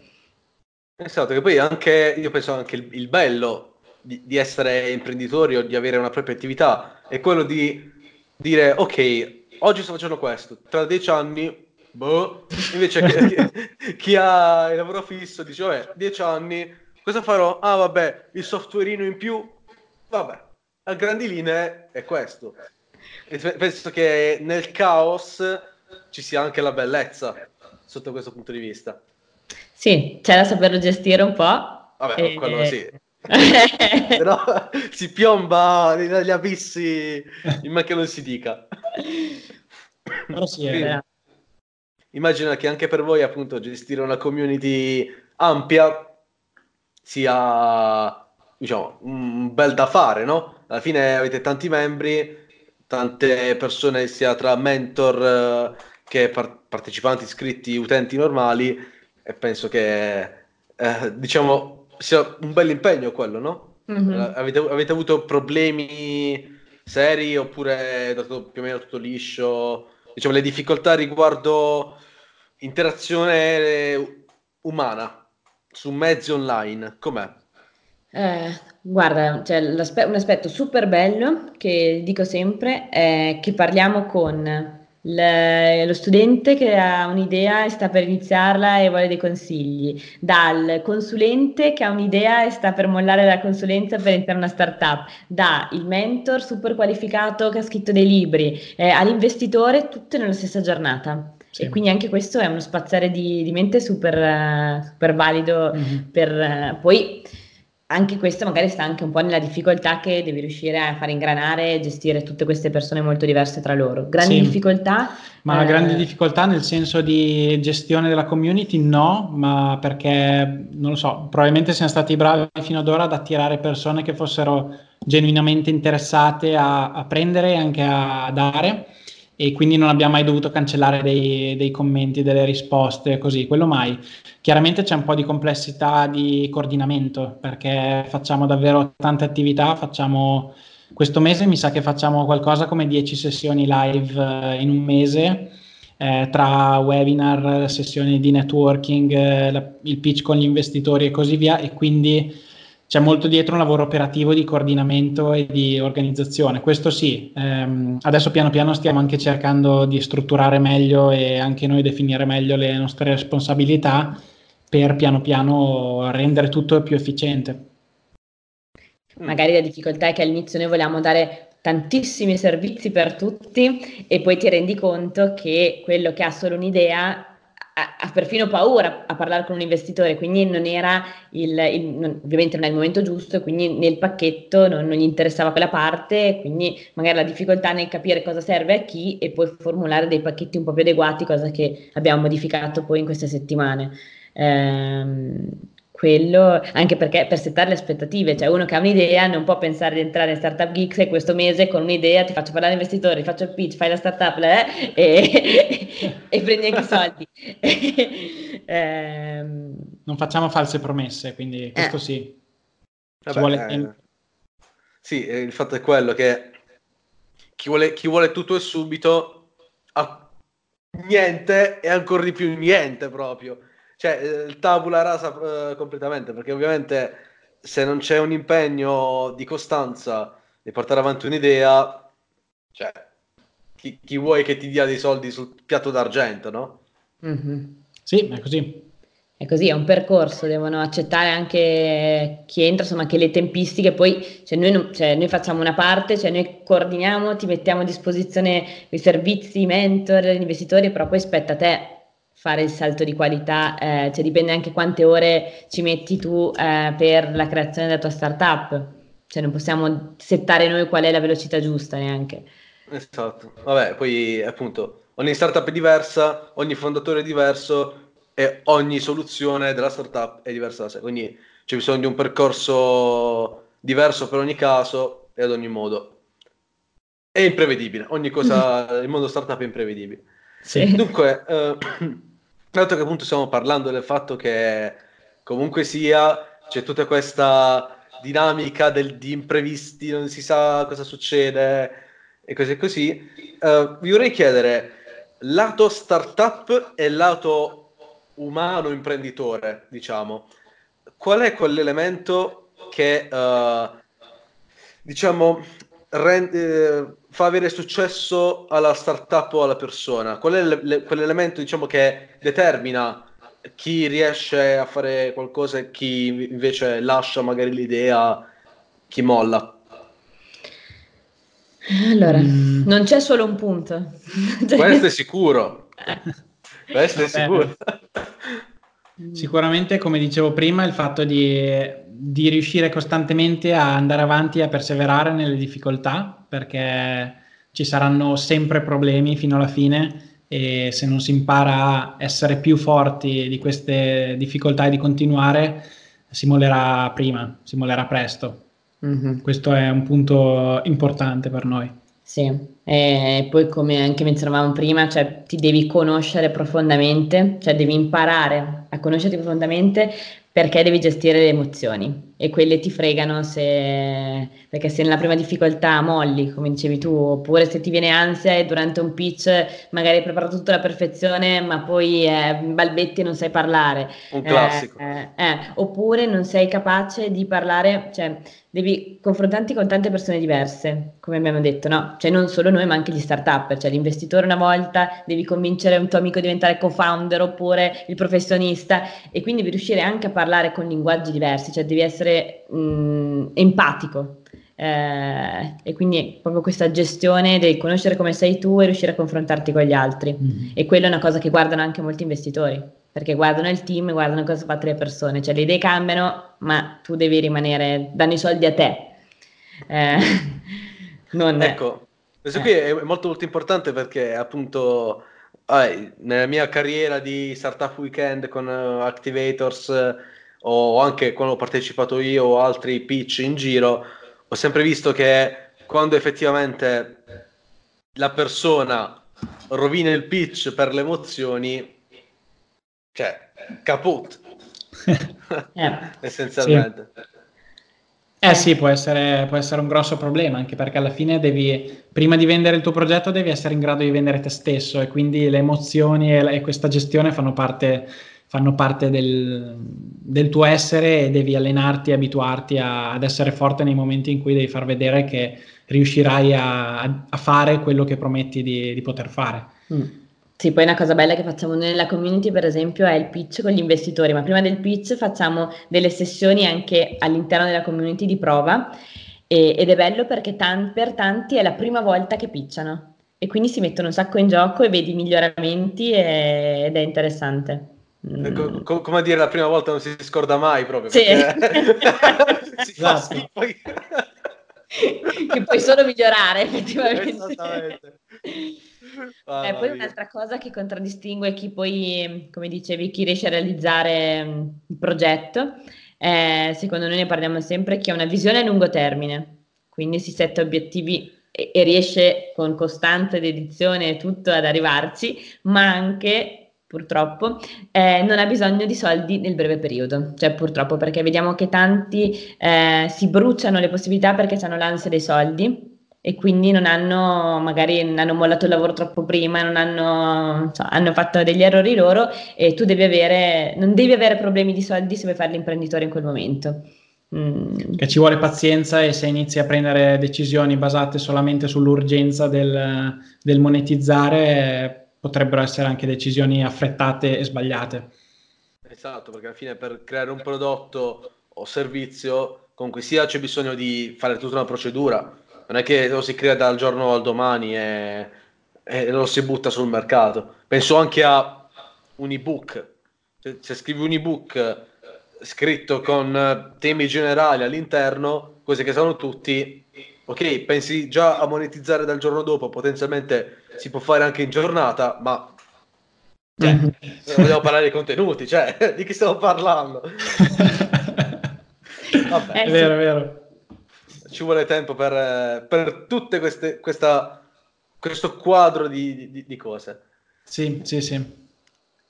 Esatto, che poi anche, io penso anche il, il bello di, di essere imprenditori o di avere una propria attività è quello di dire ok, oggi sto facendo questo, tra dieci anni, boh, invece chi, chi, ha il lavoro fisso dice, vabbè, dieci anni, cosa farò? Ah, vabbè, il softwareino in più, vabbè, a grandi linee è questo. penso che nel caos ci sia anche la bellezza sotto questo punto di vista.
Sì, c'è da saperlo gestire un po'.
Vabbè, e... quello sì. Però si piomba negli abissi in man che non si dica.
Però sì, è
immagino che anche per voi appunto gestire una community ampia sia diciamo un bel da fare, no? Alla fine avete tanti membri, tante persone sia tra mentor eh, che par- partecipanti iscritti, utenti normali e penso che eh, diciamo sia un bel impegno quello, no? Mm-hmm. Avete, avete, avuto problemi seri oppure è dato più o meno tutto liscio? Diciamo le difficoltà riguardo interazione umana su mezzi online, com'è?
Eh, guarda, cioè, un aspetto super bello che dico sempre è che parliamo con lo studente che ha un'idea e sta per iniziarla e vuole dei consigli, dal consulente che ha un'idea e sta per mollare la consulenza per iniziare una startup, da il mentor super qualificato che ha scritto dei libri, eh, all'investitore, tutte nella stessa giornata. Sì. E quindi anche questo è uno spazzare di, di mente super, super valido mm-hmm. per poi anche questo magari sta anche un po' nella difficoltà che devi riuscire a fare ingranare e gestire tutte queste persone molto diverse tra loro. Grandi sì, difficoltà?
Ma eh... grandi difficoltà nel senso di gestione della community no, ma perché non lo so, probabilmente siamo stati bravi fino ad ora ad attirare persone che fossero genuinamente interessate a, a prendere e anche a dare e quindi non abbiamo mai dovuto cancellare dei, dei, commenti, delle risposte, così, quello mai. Chiaramente c'è un po' di complessità di coordinamento perché facciamo davvero tante attività, facciamo questo mese mi sa che facciamo qualcosa come 10 sessioni live eh, in un mese. Eh, tra webinar, sessioni di networking, eh, la, il pitch con gli investitori e così via e quindi c'è molto dietro un lavoro operativo di coordinamento e di organizzazione. Questo sì, ehm, adesso piano piano stiamo anche cercando di strutturare meglio e anche noi definire meglio le nostre responsabilità per piano piano rendere tutto più efficiente.
Magari la difficoltà è che all'inizio noi vogliamo dare tantissimi servizi per tutti e poi ti rendi conto che quello che ha solo un'idea ha, perfino paura a parlare con un investitore, quindi non era il, il non, ovviamente non è il momento giusto, quindi nel pacchetto non, non, gli interessava quella parte, quindi magari la difficoltà nel capire cosa serve a chi e poi formulare dei pacchetti un po' più adeguati, cosa che abbiamo modificato poi in queste settimane. Ehm, quello, anche perché per settare le aspettative, cioè uno che ha un'idea non può pensare di entrare in Startup Geeks e questo mese con un'idea ti faccio parlare investitori, faccio il pitch, fai la startup eh, e, e, prendi anche i soldi.
ehm... Non facciamo false promesse, quindi questo eh. sì.
Vabbè, vuole... eh, sì, il fatto è quello che chi vuole, chi vuole tutto e subito ha niente e ancora di più niente proprio cioè il eh, tabula rasa eh, completamente perché ovviamente se non c'è un impegno di costanza di portare avanti un'idea cioè chi, chi vuoi che ti dia dei soldi sul piatto d'argento no?
Mm-hmm. sì è così
è così, è un percorso, devono accettare anche chi entra, insomma, che le tempistiche, poi cioè noi, non, cioè noi, facciamo una parte, cioè noi coordiniamo, ti mettiamo a disposizione i servizi, i mentor, gli investitori, però poi spetta a te fare il salto di qualità, eh, cioè dipende anche quante ore ci metti tu eh, per la creazione della tua startup, cioè non possiamo settare noi qual è la velocità giusta neanche.
Esatto, vabbè, poi appunto ogni startup è diversa, ogni fondatore è diverso e ogni soluzione della startup è diversa da sé, quindi c'è bisogno di un percorso diverso per ogni caso e ad ogni modo. È imprevedibile, ogni cosa, il mondo startup è imprevedibile. Sì. Dunque, eh, dato che appunto stiamo parlando del fatto che comunque sia c'è tutta questa dinamica del, di imprevisti, non si sa cosa succede e cose così, uh, vi vorrei chiedere lato startup e lato umano imprenditore, diciamo, qual è quell'elemento che uh, diciamo rende, fa avere successo alla startup o alla persona? Qual è le, le, quell'elemento diciamo, che determina chi riesce a fare qualcosa e chi invece lascia magari l'idea, chi molla?
Allora, mm. non c'è solo un punto.
Questo è sicuro. Questo è sicuro.
Sicuramente, come dicevo prima, il fatto di, di riuscire costantemente a andare avanti e a perseverare nelle difficoltà, perché ci saranno sempre problemi fino alla fine e se non si impara a essere più forti di queste difficoltà e di continuare, si mollerà prima, si mollerà presto. Mm-hmm. Questo è un punto importante per noi.
Sì, e poi come anche menzionavamo prima, cioè ti devi conoscere profondamente, cioè devi imparare a conoscerti profondamente perché devi gestire le emozioni e quelle ti fregano se, perché se nella prima difficoltà molli, come dicevi tu, oppure se ti viene ansia e durante un pitch magari hai preparato tutto alla perfezione, ma poi eh, balbetti e non sai parlare.
Un classico.
Eh, eh, oppure non sei capace di parlare, cioè devi confrontarti con tante persone diverse, come abbiamo detto, no? Cioè non solo noi, ma anche gli start-up, cioè l'investitore una volta, devi convincere un tuo amico a diventare co-founder oppure il professionista e quindi devi riuscire anche a parlare con linguaggi diversi, cioè devi essere mh, empatico. Eh, e quindi proprio questa gestione del conoscere come sei tu e riuscire a confrontarti con gli altri. Mm. E quella è una cosa che guardano anche molti investitori perché guardano il team, guardano cosa fanno le persone, cioè le idee cambiano, ma tu devi rimanere, danno i soldi a te. Eh,
non ecco, questo eh. qui è molto molto importante perché appunto eh, nella mia carriera di Startup Weekend con uh, Activators uh, o anche quando ho partecipato io o altri pitch in giro, ho sempre visto che quando effettivamente la persona rovina il pitch per le emozioni, cioè, caput. eh, essenzialmente.
Sì. Eh sì, può essere, può essere, un grosso problema, anche perché alla fine devi, prima di vendere il tuo progetto, devi essere in grado di vendere te stesso e quindi le emozioni e, e questa gestione fanno parte, fanno parte del, del, tuo essere e devi allenarti abituarti a, ad essere forte nei momenti in cui devi far vedere che riuscirai a, a fare quello che prometti di, di poter fare. Mm.
Sì, poi una cosa bella che facciamo nella community, per esempio, è il pitch con gli investitori, ma prima del pitch facciamo delle sessioni anche all'interno della community di prova e, ed è bello perché tan- per tanti è la prima volta che pitchano e quindi si mettono un sacco in gioco e vedi miglioramenti e, ed è interessante.
Mm. Co- co- come dire, la prima volta non si scorda mai proprio.
Sì. si fa esatto. poi... che puoi solo migliorare effettivamente. Esattamente. Ah, eh, poi un'altra cosa che contraddistingue chi poi, come dicevi, chi riesce a realizzare um, il progetto, eh, secondo noi ne parliamo sempre, chi ha una visione a lungo termine, quindi si setta obiettivi e, e riesce con costanza, dedizione e tutto ad arrivarci, ma anche purtroppo, eh, non ha bisogno di soldi nel breve periodo, cioè purtroppo perché vediamo che tanti eh, si bruciano le possibilità perché hanno l'ansia dei soldi e quindi non hanno, magari hanno mollato il lavoro troppo prima, non hanno, cioè, hanno fatto degli errori loro e tu devi avere, non devi avere problemi di soldi se vuoi fare l'imprenditore in quel momento.
Mm. Che ci vuole pazienza e se inizi a prendere decisioni basate solamente sull'urgenza del, del monetizzare, potrebbero essere anche decisioni affrettate e sbagliate.
Esatto, perché alla fine per creare un prodotto o servizio, comunque sia c'è bisogno di fare tutta una procedura non è che lo si crea dal giorno al domani e, e lo si butta sul mercato. Penso anche a un ebook. Se, se scrivi un ebook scritto con temi generali all'interno, cose che sanno tutti, ok, pensi già a monetizzare dal giorno dopo, potenzialmente si può fare anche in giornata, ma cioè, mm-hmm. vogliamo parlare di contenuti, cioè, di chi stiamo parlando?
Vabbè. È vero, è vero
ci vuole tempo per, per tutte queste, questa, questo quadro di, di, di, cose.
Sì, sì, sì.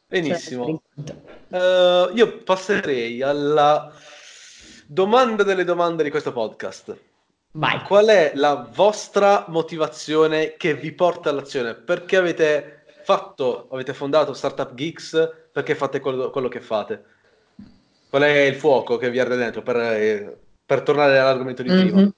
Benissimo. Uh, io passerei alla domanda delle domande di questo podcast.
Vai.
Qual è la vostra motivazione che vi porta all'azione? Perché avete fatto, avete fondato Startup Geeks? Perché fate quello, quello che fate? Qual è il fuoco che vi arde dentro per, eh, per tornare all'argomento di prima. Mm-hmm.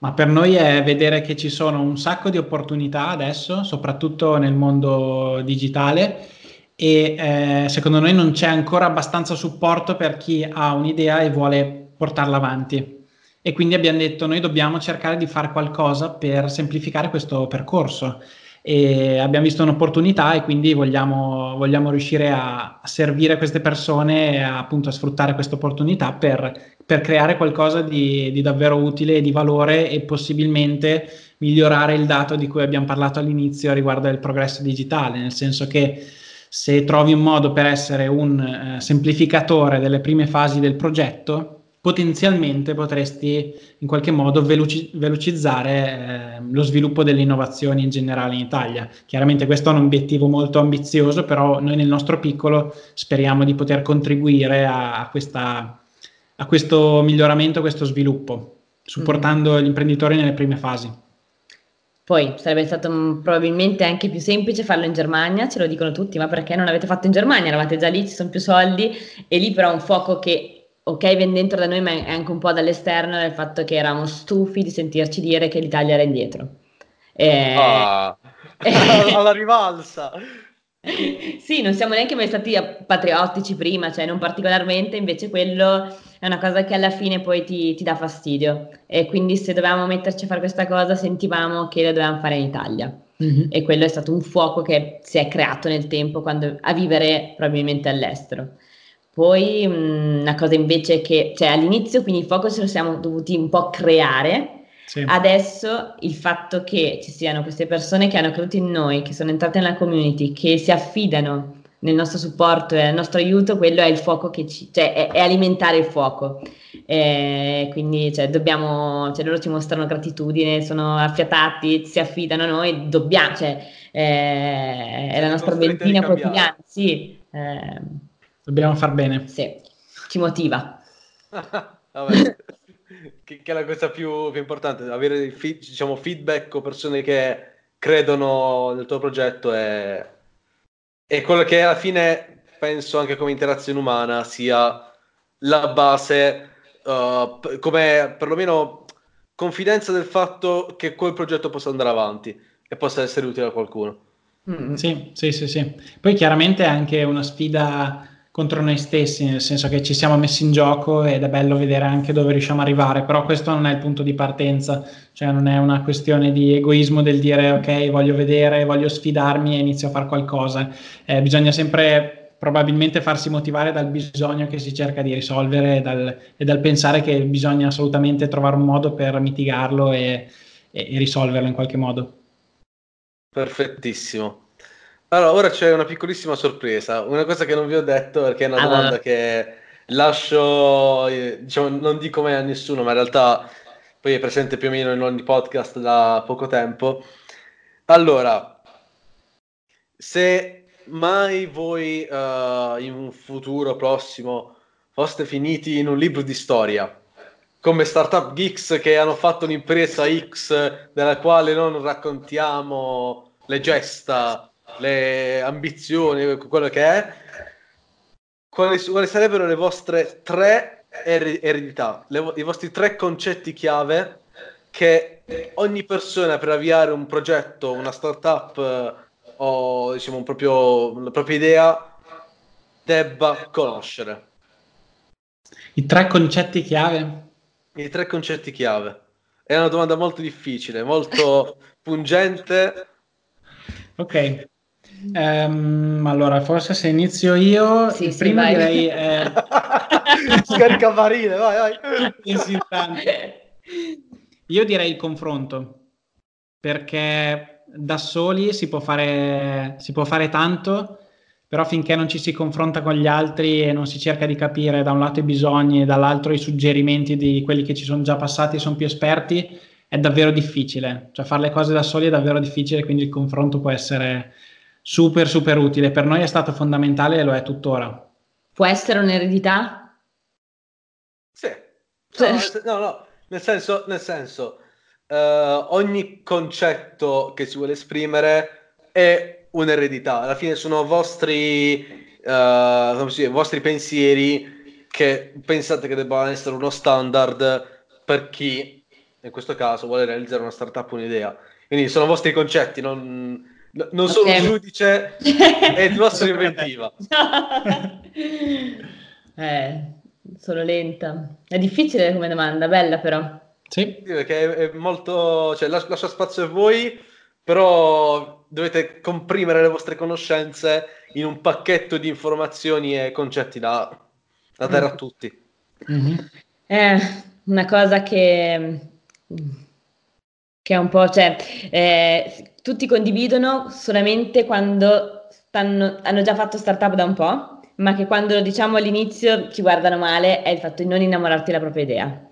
Ma per noi è vedere che ci sono un sacco di opportunità adesso, soprattutto nel mondo digitale, e eh, secondo noi non c'è ancora abbastanza supporto per chi ha un'idea e vuole portarla avanti. E quindi abbiamo detto noi dobbiamo cercare di fare qualcosa per semplificare questo percorso. E abbiamo visto un'opportunità e quindi vogliamo, vogliamo riuscire a, servire queste persone e appunto a sfruttare questa opportunità per, per creare qualcosa di, di, davvero utile e di valore e possibilmente migliorare il dato di cui abbiamo parlato all'inizio riguardo il progresso digitale, nel senso che se trovi un modo per essere un eh, semplificatore delle prime fasi del progetto, potenzialmente potresti in qualche modo veloci- velocizzare eh, lo sviluppo delle innovazioni in generale in Italia. Chiaramente questo è un obiettivo molto ambizioso, però noi nel nostro piccolo speriamo di poter contribuire a, a, questa, a questo miglioramento, a questo sviluppo, supportando mm-hmm. gli imprenditori nelle prime fasi.
Poi sarebbe stato um, probabilmente anche più semplice farlo in Germania, ce lo dicono tutti, ma perché non l'avete fatto in Germania? Eravate già lì, ci sono più soldi e lì però un fuoco che ok, viene dentro da noi, ma è anche un po' dall'esterno del fatto che eravamo stufi di sentirci dire che l'Italia era indietro.
E... Ah, alla rivalsa.
sì, non siamo neanche mai stati patriottici prima, cioè non particolarmente, invece quello è una cosa che alla fine poi ti, ti dà fastidio. E quindi se dovevamo metterci a fare questa cosa, sentivamo che la dovevamo fare in Italia. Mm-hmm. E quello è stato un fuoco che si è creato nel tempo quando, a vivere probabilmente all'estero. Poi mh, una cosa invece che, cioè all'inizio quindi il focus lo siamo dovuti un po' creare, sì. adesso il fatto che ci siano queste persone che hanno creduto in noi, che sono entrate nella community, che si affidano nel nostro supporto e nel nostro aiuto, quello è il fuoco che ci, cioè è, è alimentare il fuoco. E quindi cioè, dobbiamo, cioè, loro ci mostrano gratitudine, sono affiatati, si affidano a noi, dobbiamo, cioè, eh, è la nostra benzina quotidiana, sì. Eh,
Dobbiamo far bene.
Sì, ci motiva.
Vabbè, che, che, è la cosa più, più importante, avere feed, diciamo, feedback o persone che credono nel tuo progetto è, è quello che alla fine penso anche come interazione umana sia la base, uh, come perlomeno confidenza del fatto che quel progetto possa andare avanti e possa essere utile a qualcuno.
Mm, sì, sì, sì, sì. Poi chiaramente è anche una sfida contro noi stessi, nel senso che ci siamo messi in gioco ed è bello vedere anche dove riusciamo ad arrivare, però questo non è il punto di partenza, cioè non è una questione di egoismo del dire ok, voglio vedere, voglio sfidarmi e inizio a fare qualcosa. Eh, bisogna sempre probabilmente farsi motivare dal bisogno che si cerca di risolvere e dal, e dal pensare che bisogna assolutamente trovare un modo per mitigarlo e, e, e risolverlo in qualche modo.
Perfettissimo. Allora, ora c'è una piccolissima sorpresa, una cosa che non vi ho detto perché è una domanda che lascio, eh, diciamo, non dico mai a nessuno, ma in realtà poi è presente più o meno in ogni podcast da poco tempo. Allora, se mai voi uh, in un futuro prossimo foste finiti in un libro di storia, come Startup Geeks che hanno fatto un'impresa X della quale non raccontiamo le gesta le ambizioni, quello che è, quali, quali sarebbero le vostre tre eredità, le, i vostri tre concetti chiave che ogni persona per avviare un progetto, una startup o diciamo un proprio, una propria idea debba conoscere.
I tre concetti chiave?
I tre concetti chiave. È una domanda molto difficile, molto pungente.
Ok, Um, allora, forse se inizio io, sì, il sì, primo vai. direi è...
Scarica barile, vai,
vai. Io direi il confronto, perché da soli si può fare, si può fare tanto, però finché non ci si confronta con gli altri e non si cerca di capire da un lato i bisogni e dall'altro i suggerimenti di quelli che ci sono già passati e sono più esperti, è davvero difficile. Cioè fare le cose da soli è davvero difficile, quindi il confronto può essere super super utile. Per noi è stato fondamentale e lo è tuttora.
Può essere un'eredità?
Sì. No, no, no, nel senso, nel senso uh, ogni concetto che si vuole esprimere è un'eredità. Alla fine sono vostri, uh, come si dice, vostri pensieri che pensate che debbano essere uno standard per chi, in questo caso, vuole realizzare una startup, un'idea. Quindi sono vostri concetti, non, No, non okay. sono un giudice, è il vostro inventiva.
eh, sono lenta. È difficile come domanda, bella però.
Sì. Perché è, molto... Cioè, lascia spazio a voi, però dovete comprimere le vostre conoscenze in un pacchetto di informazioni e concetti da, da dare a tutti.
Mm-hmm. È una cosa che, che è un po'... Cioè, eh, tutti condividono solamente quando stanno, hanno già fatto startup da un po', ma che quando lo diciamo all'inizio ci guardano male è il fatto di non innamorarti della propria idea,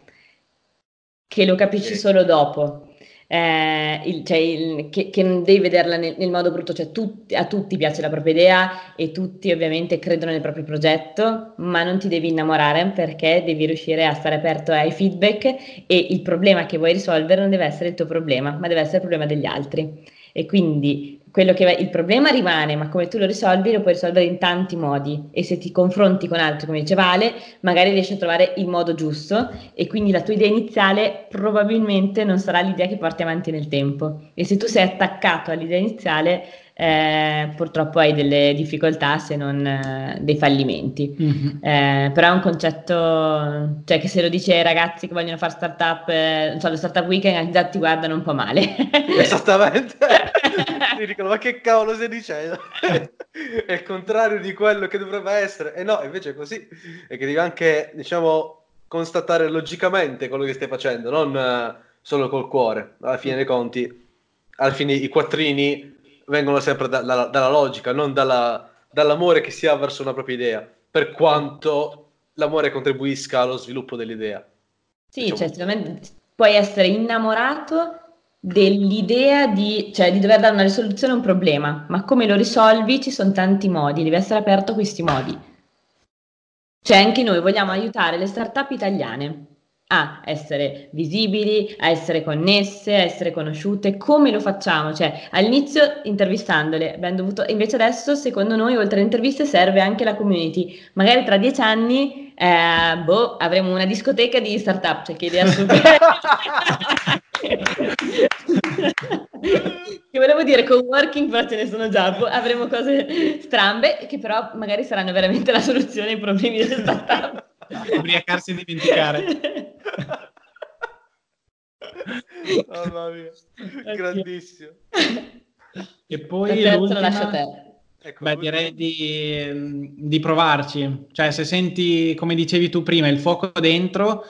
che lo capisci solo dopo. Eh, il, cioè il, che, che, non devi vederla nel, nel modo brutto, cioè tutti, a tutti piace la propria idea e tutti ovviamente credono nel proprio progetto, ma non ti devi innamorare perché devi riuscire a stare aperto ai feedback e il problema che vuoi risolvere non deve essere il tuo problema, ma deve essere il problema degli altri. E quindi quello che il problema rimane, ma come tu lo risolvi lo puoi risolvere in tanti modi e se ti confronti con altri, come dice Vale, magari riesci a trovare il modo giusto e quindi la tua idea iniziale probabilmente non sarà l'idea che porti avanti nel tempo. E se tu sei attaccato all'idea iniziale, eh, purtroppo hai delle difficoltà se non eh, dei fallimenti. Mm-hmm. Eh, però è un concetto, cioè che se lo dice ai ragazzi che vogliono fare startup, eh, non so, lo startup weekend già ti guardano un po' male.
Esattamente. ti dicono ma che cavolo stai dicendo? è il contrario di quello che dovrebbe essere. E no, invece è così. E che devi anche, diciamo, constatare logicamente quello che stai facendo, non eh, solo col cuore. Alla fine dei conti, alla fine i quattrini vengono sempre da, da, dalla logica, non dalla, dall'amore che si ha verso una propria idea, per quanto l'amore contribuisca allo sviluppo dell'idea.
Sì, diciamo. cioè, sicuramente puoi essere innamorato dell'idea di, cioè, di dover dare una risoluzione a un problema, ma come lo risolvi ci sono tanti modi, devi essere aperto a questi modi. Cioè anche noi vogliamo aiutare le start-up italiane a essere visibili, a essere connesse, a essere conosciute. Come lo facciamo? Cioè, all'inizio intervistandole, abbiamo dovuto, invece adesso, secondo noi, oltre alle interviste, serve anche la community. Magari tra dieci anni, eh, boh, avremo una discoteca di startup, cioè che idea super. che volevo dire co-working, però ce ne sono già, boh, avremo cose strambe che però magari saranno veramente la soluzione ai problemi delle startup.
Ubriacarsi e dimenticare.
Mamma mia, grandissimo.
E poi l'ultima... lascio a te. Ecco, Beh, direi di, di, provarci. Cioè, se senti, come dicevi tu prima, il fuoco dentro,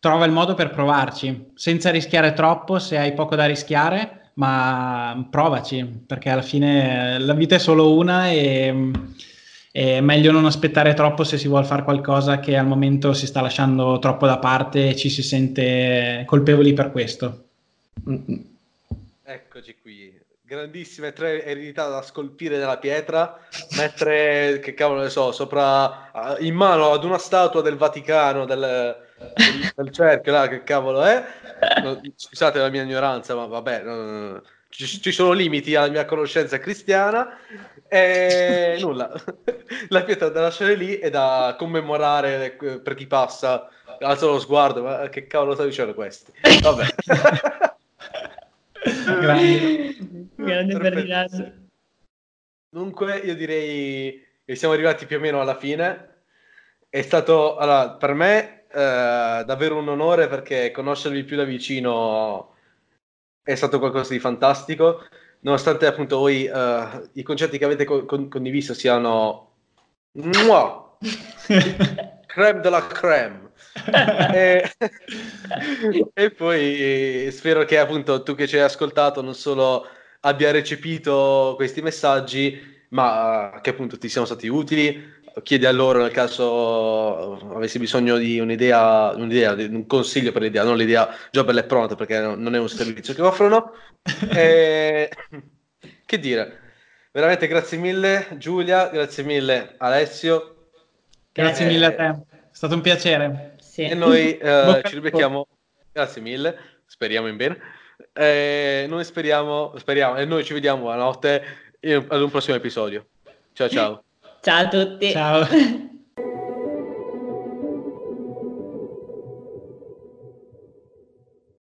trova il modo per provarci, senza rischiare troppo se hai poco da rischiare, ma provaci, perché alla fine la vita è solo una e è meglio non aspettare troppo se si vuole fare qualcosa che al momento si sta lasciando troppo da parte e ci si sente colpevoli per questo.
Eccoci qui, grandissime tre eredità da scolpire nella pietra, mettere, che cavolo ne so, sopra, in mano ad una statua del Vaticano, del, del, cerchio, là, che cavolo è? Scusate la mia ignoranza, ma vabbè, non, ci, ci, sono limiti alla mia conoscenza cristiana e nulla, la pietra da lasciare lì e da commemorare per chi passa, alza lo sguardo, ma che cavolo sta dicendo questi? Vabbè.
Grande, grande per
Dunque io direi che siamo arrivati più o meno alla fine. È stato allora, per me eh, davvero un onore perché conoscervi più da vicino è stato qualcosa di fantastico, nonostante appunto voi uh, i concetti che avete con- condiviso siano Mua! creme della creme. e, e, poi spero che appunto tu che ci hai ascoltato non solo abbia recepito questi messaggi, ma uh, che appunto ti siano stati utili chiedi a loro nel caso avessi bisogno di un'idea, un'idea, di un consiglio per l'idea, non l'idea già bella e pronta perché non è un servizio che offrono. e... Che dire, veramente grazie mille Giulia, grazie mille Alessio.
Grazie e... mille a te, è stato un piacere.
Sì. E noi eh, ci ribecchiamo, grazie mille, speriamo in bene. E noi speriamo, speriamo, e noi ci vediamo a notte ad un prossimo episodio. Ciao ciao.
Ciao a tutti.
Ciao.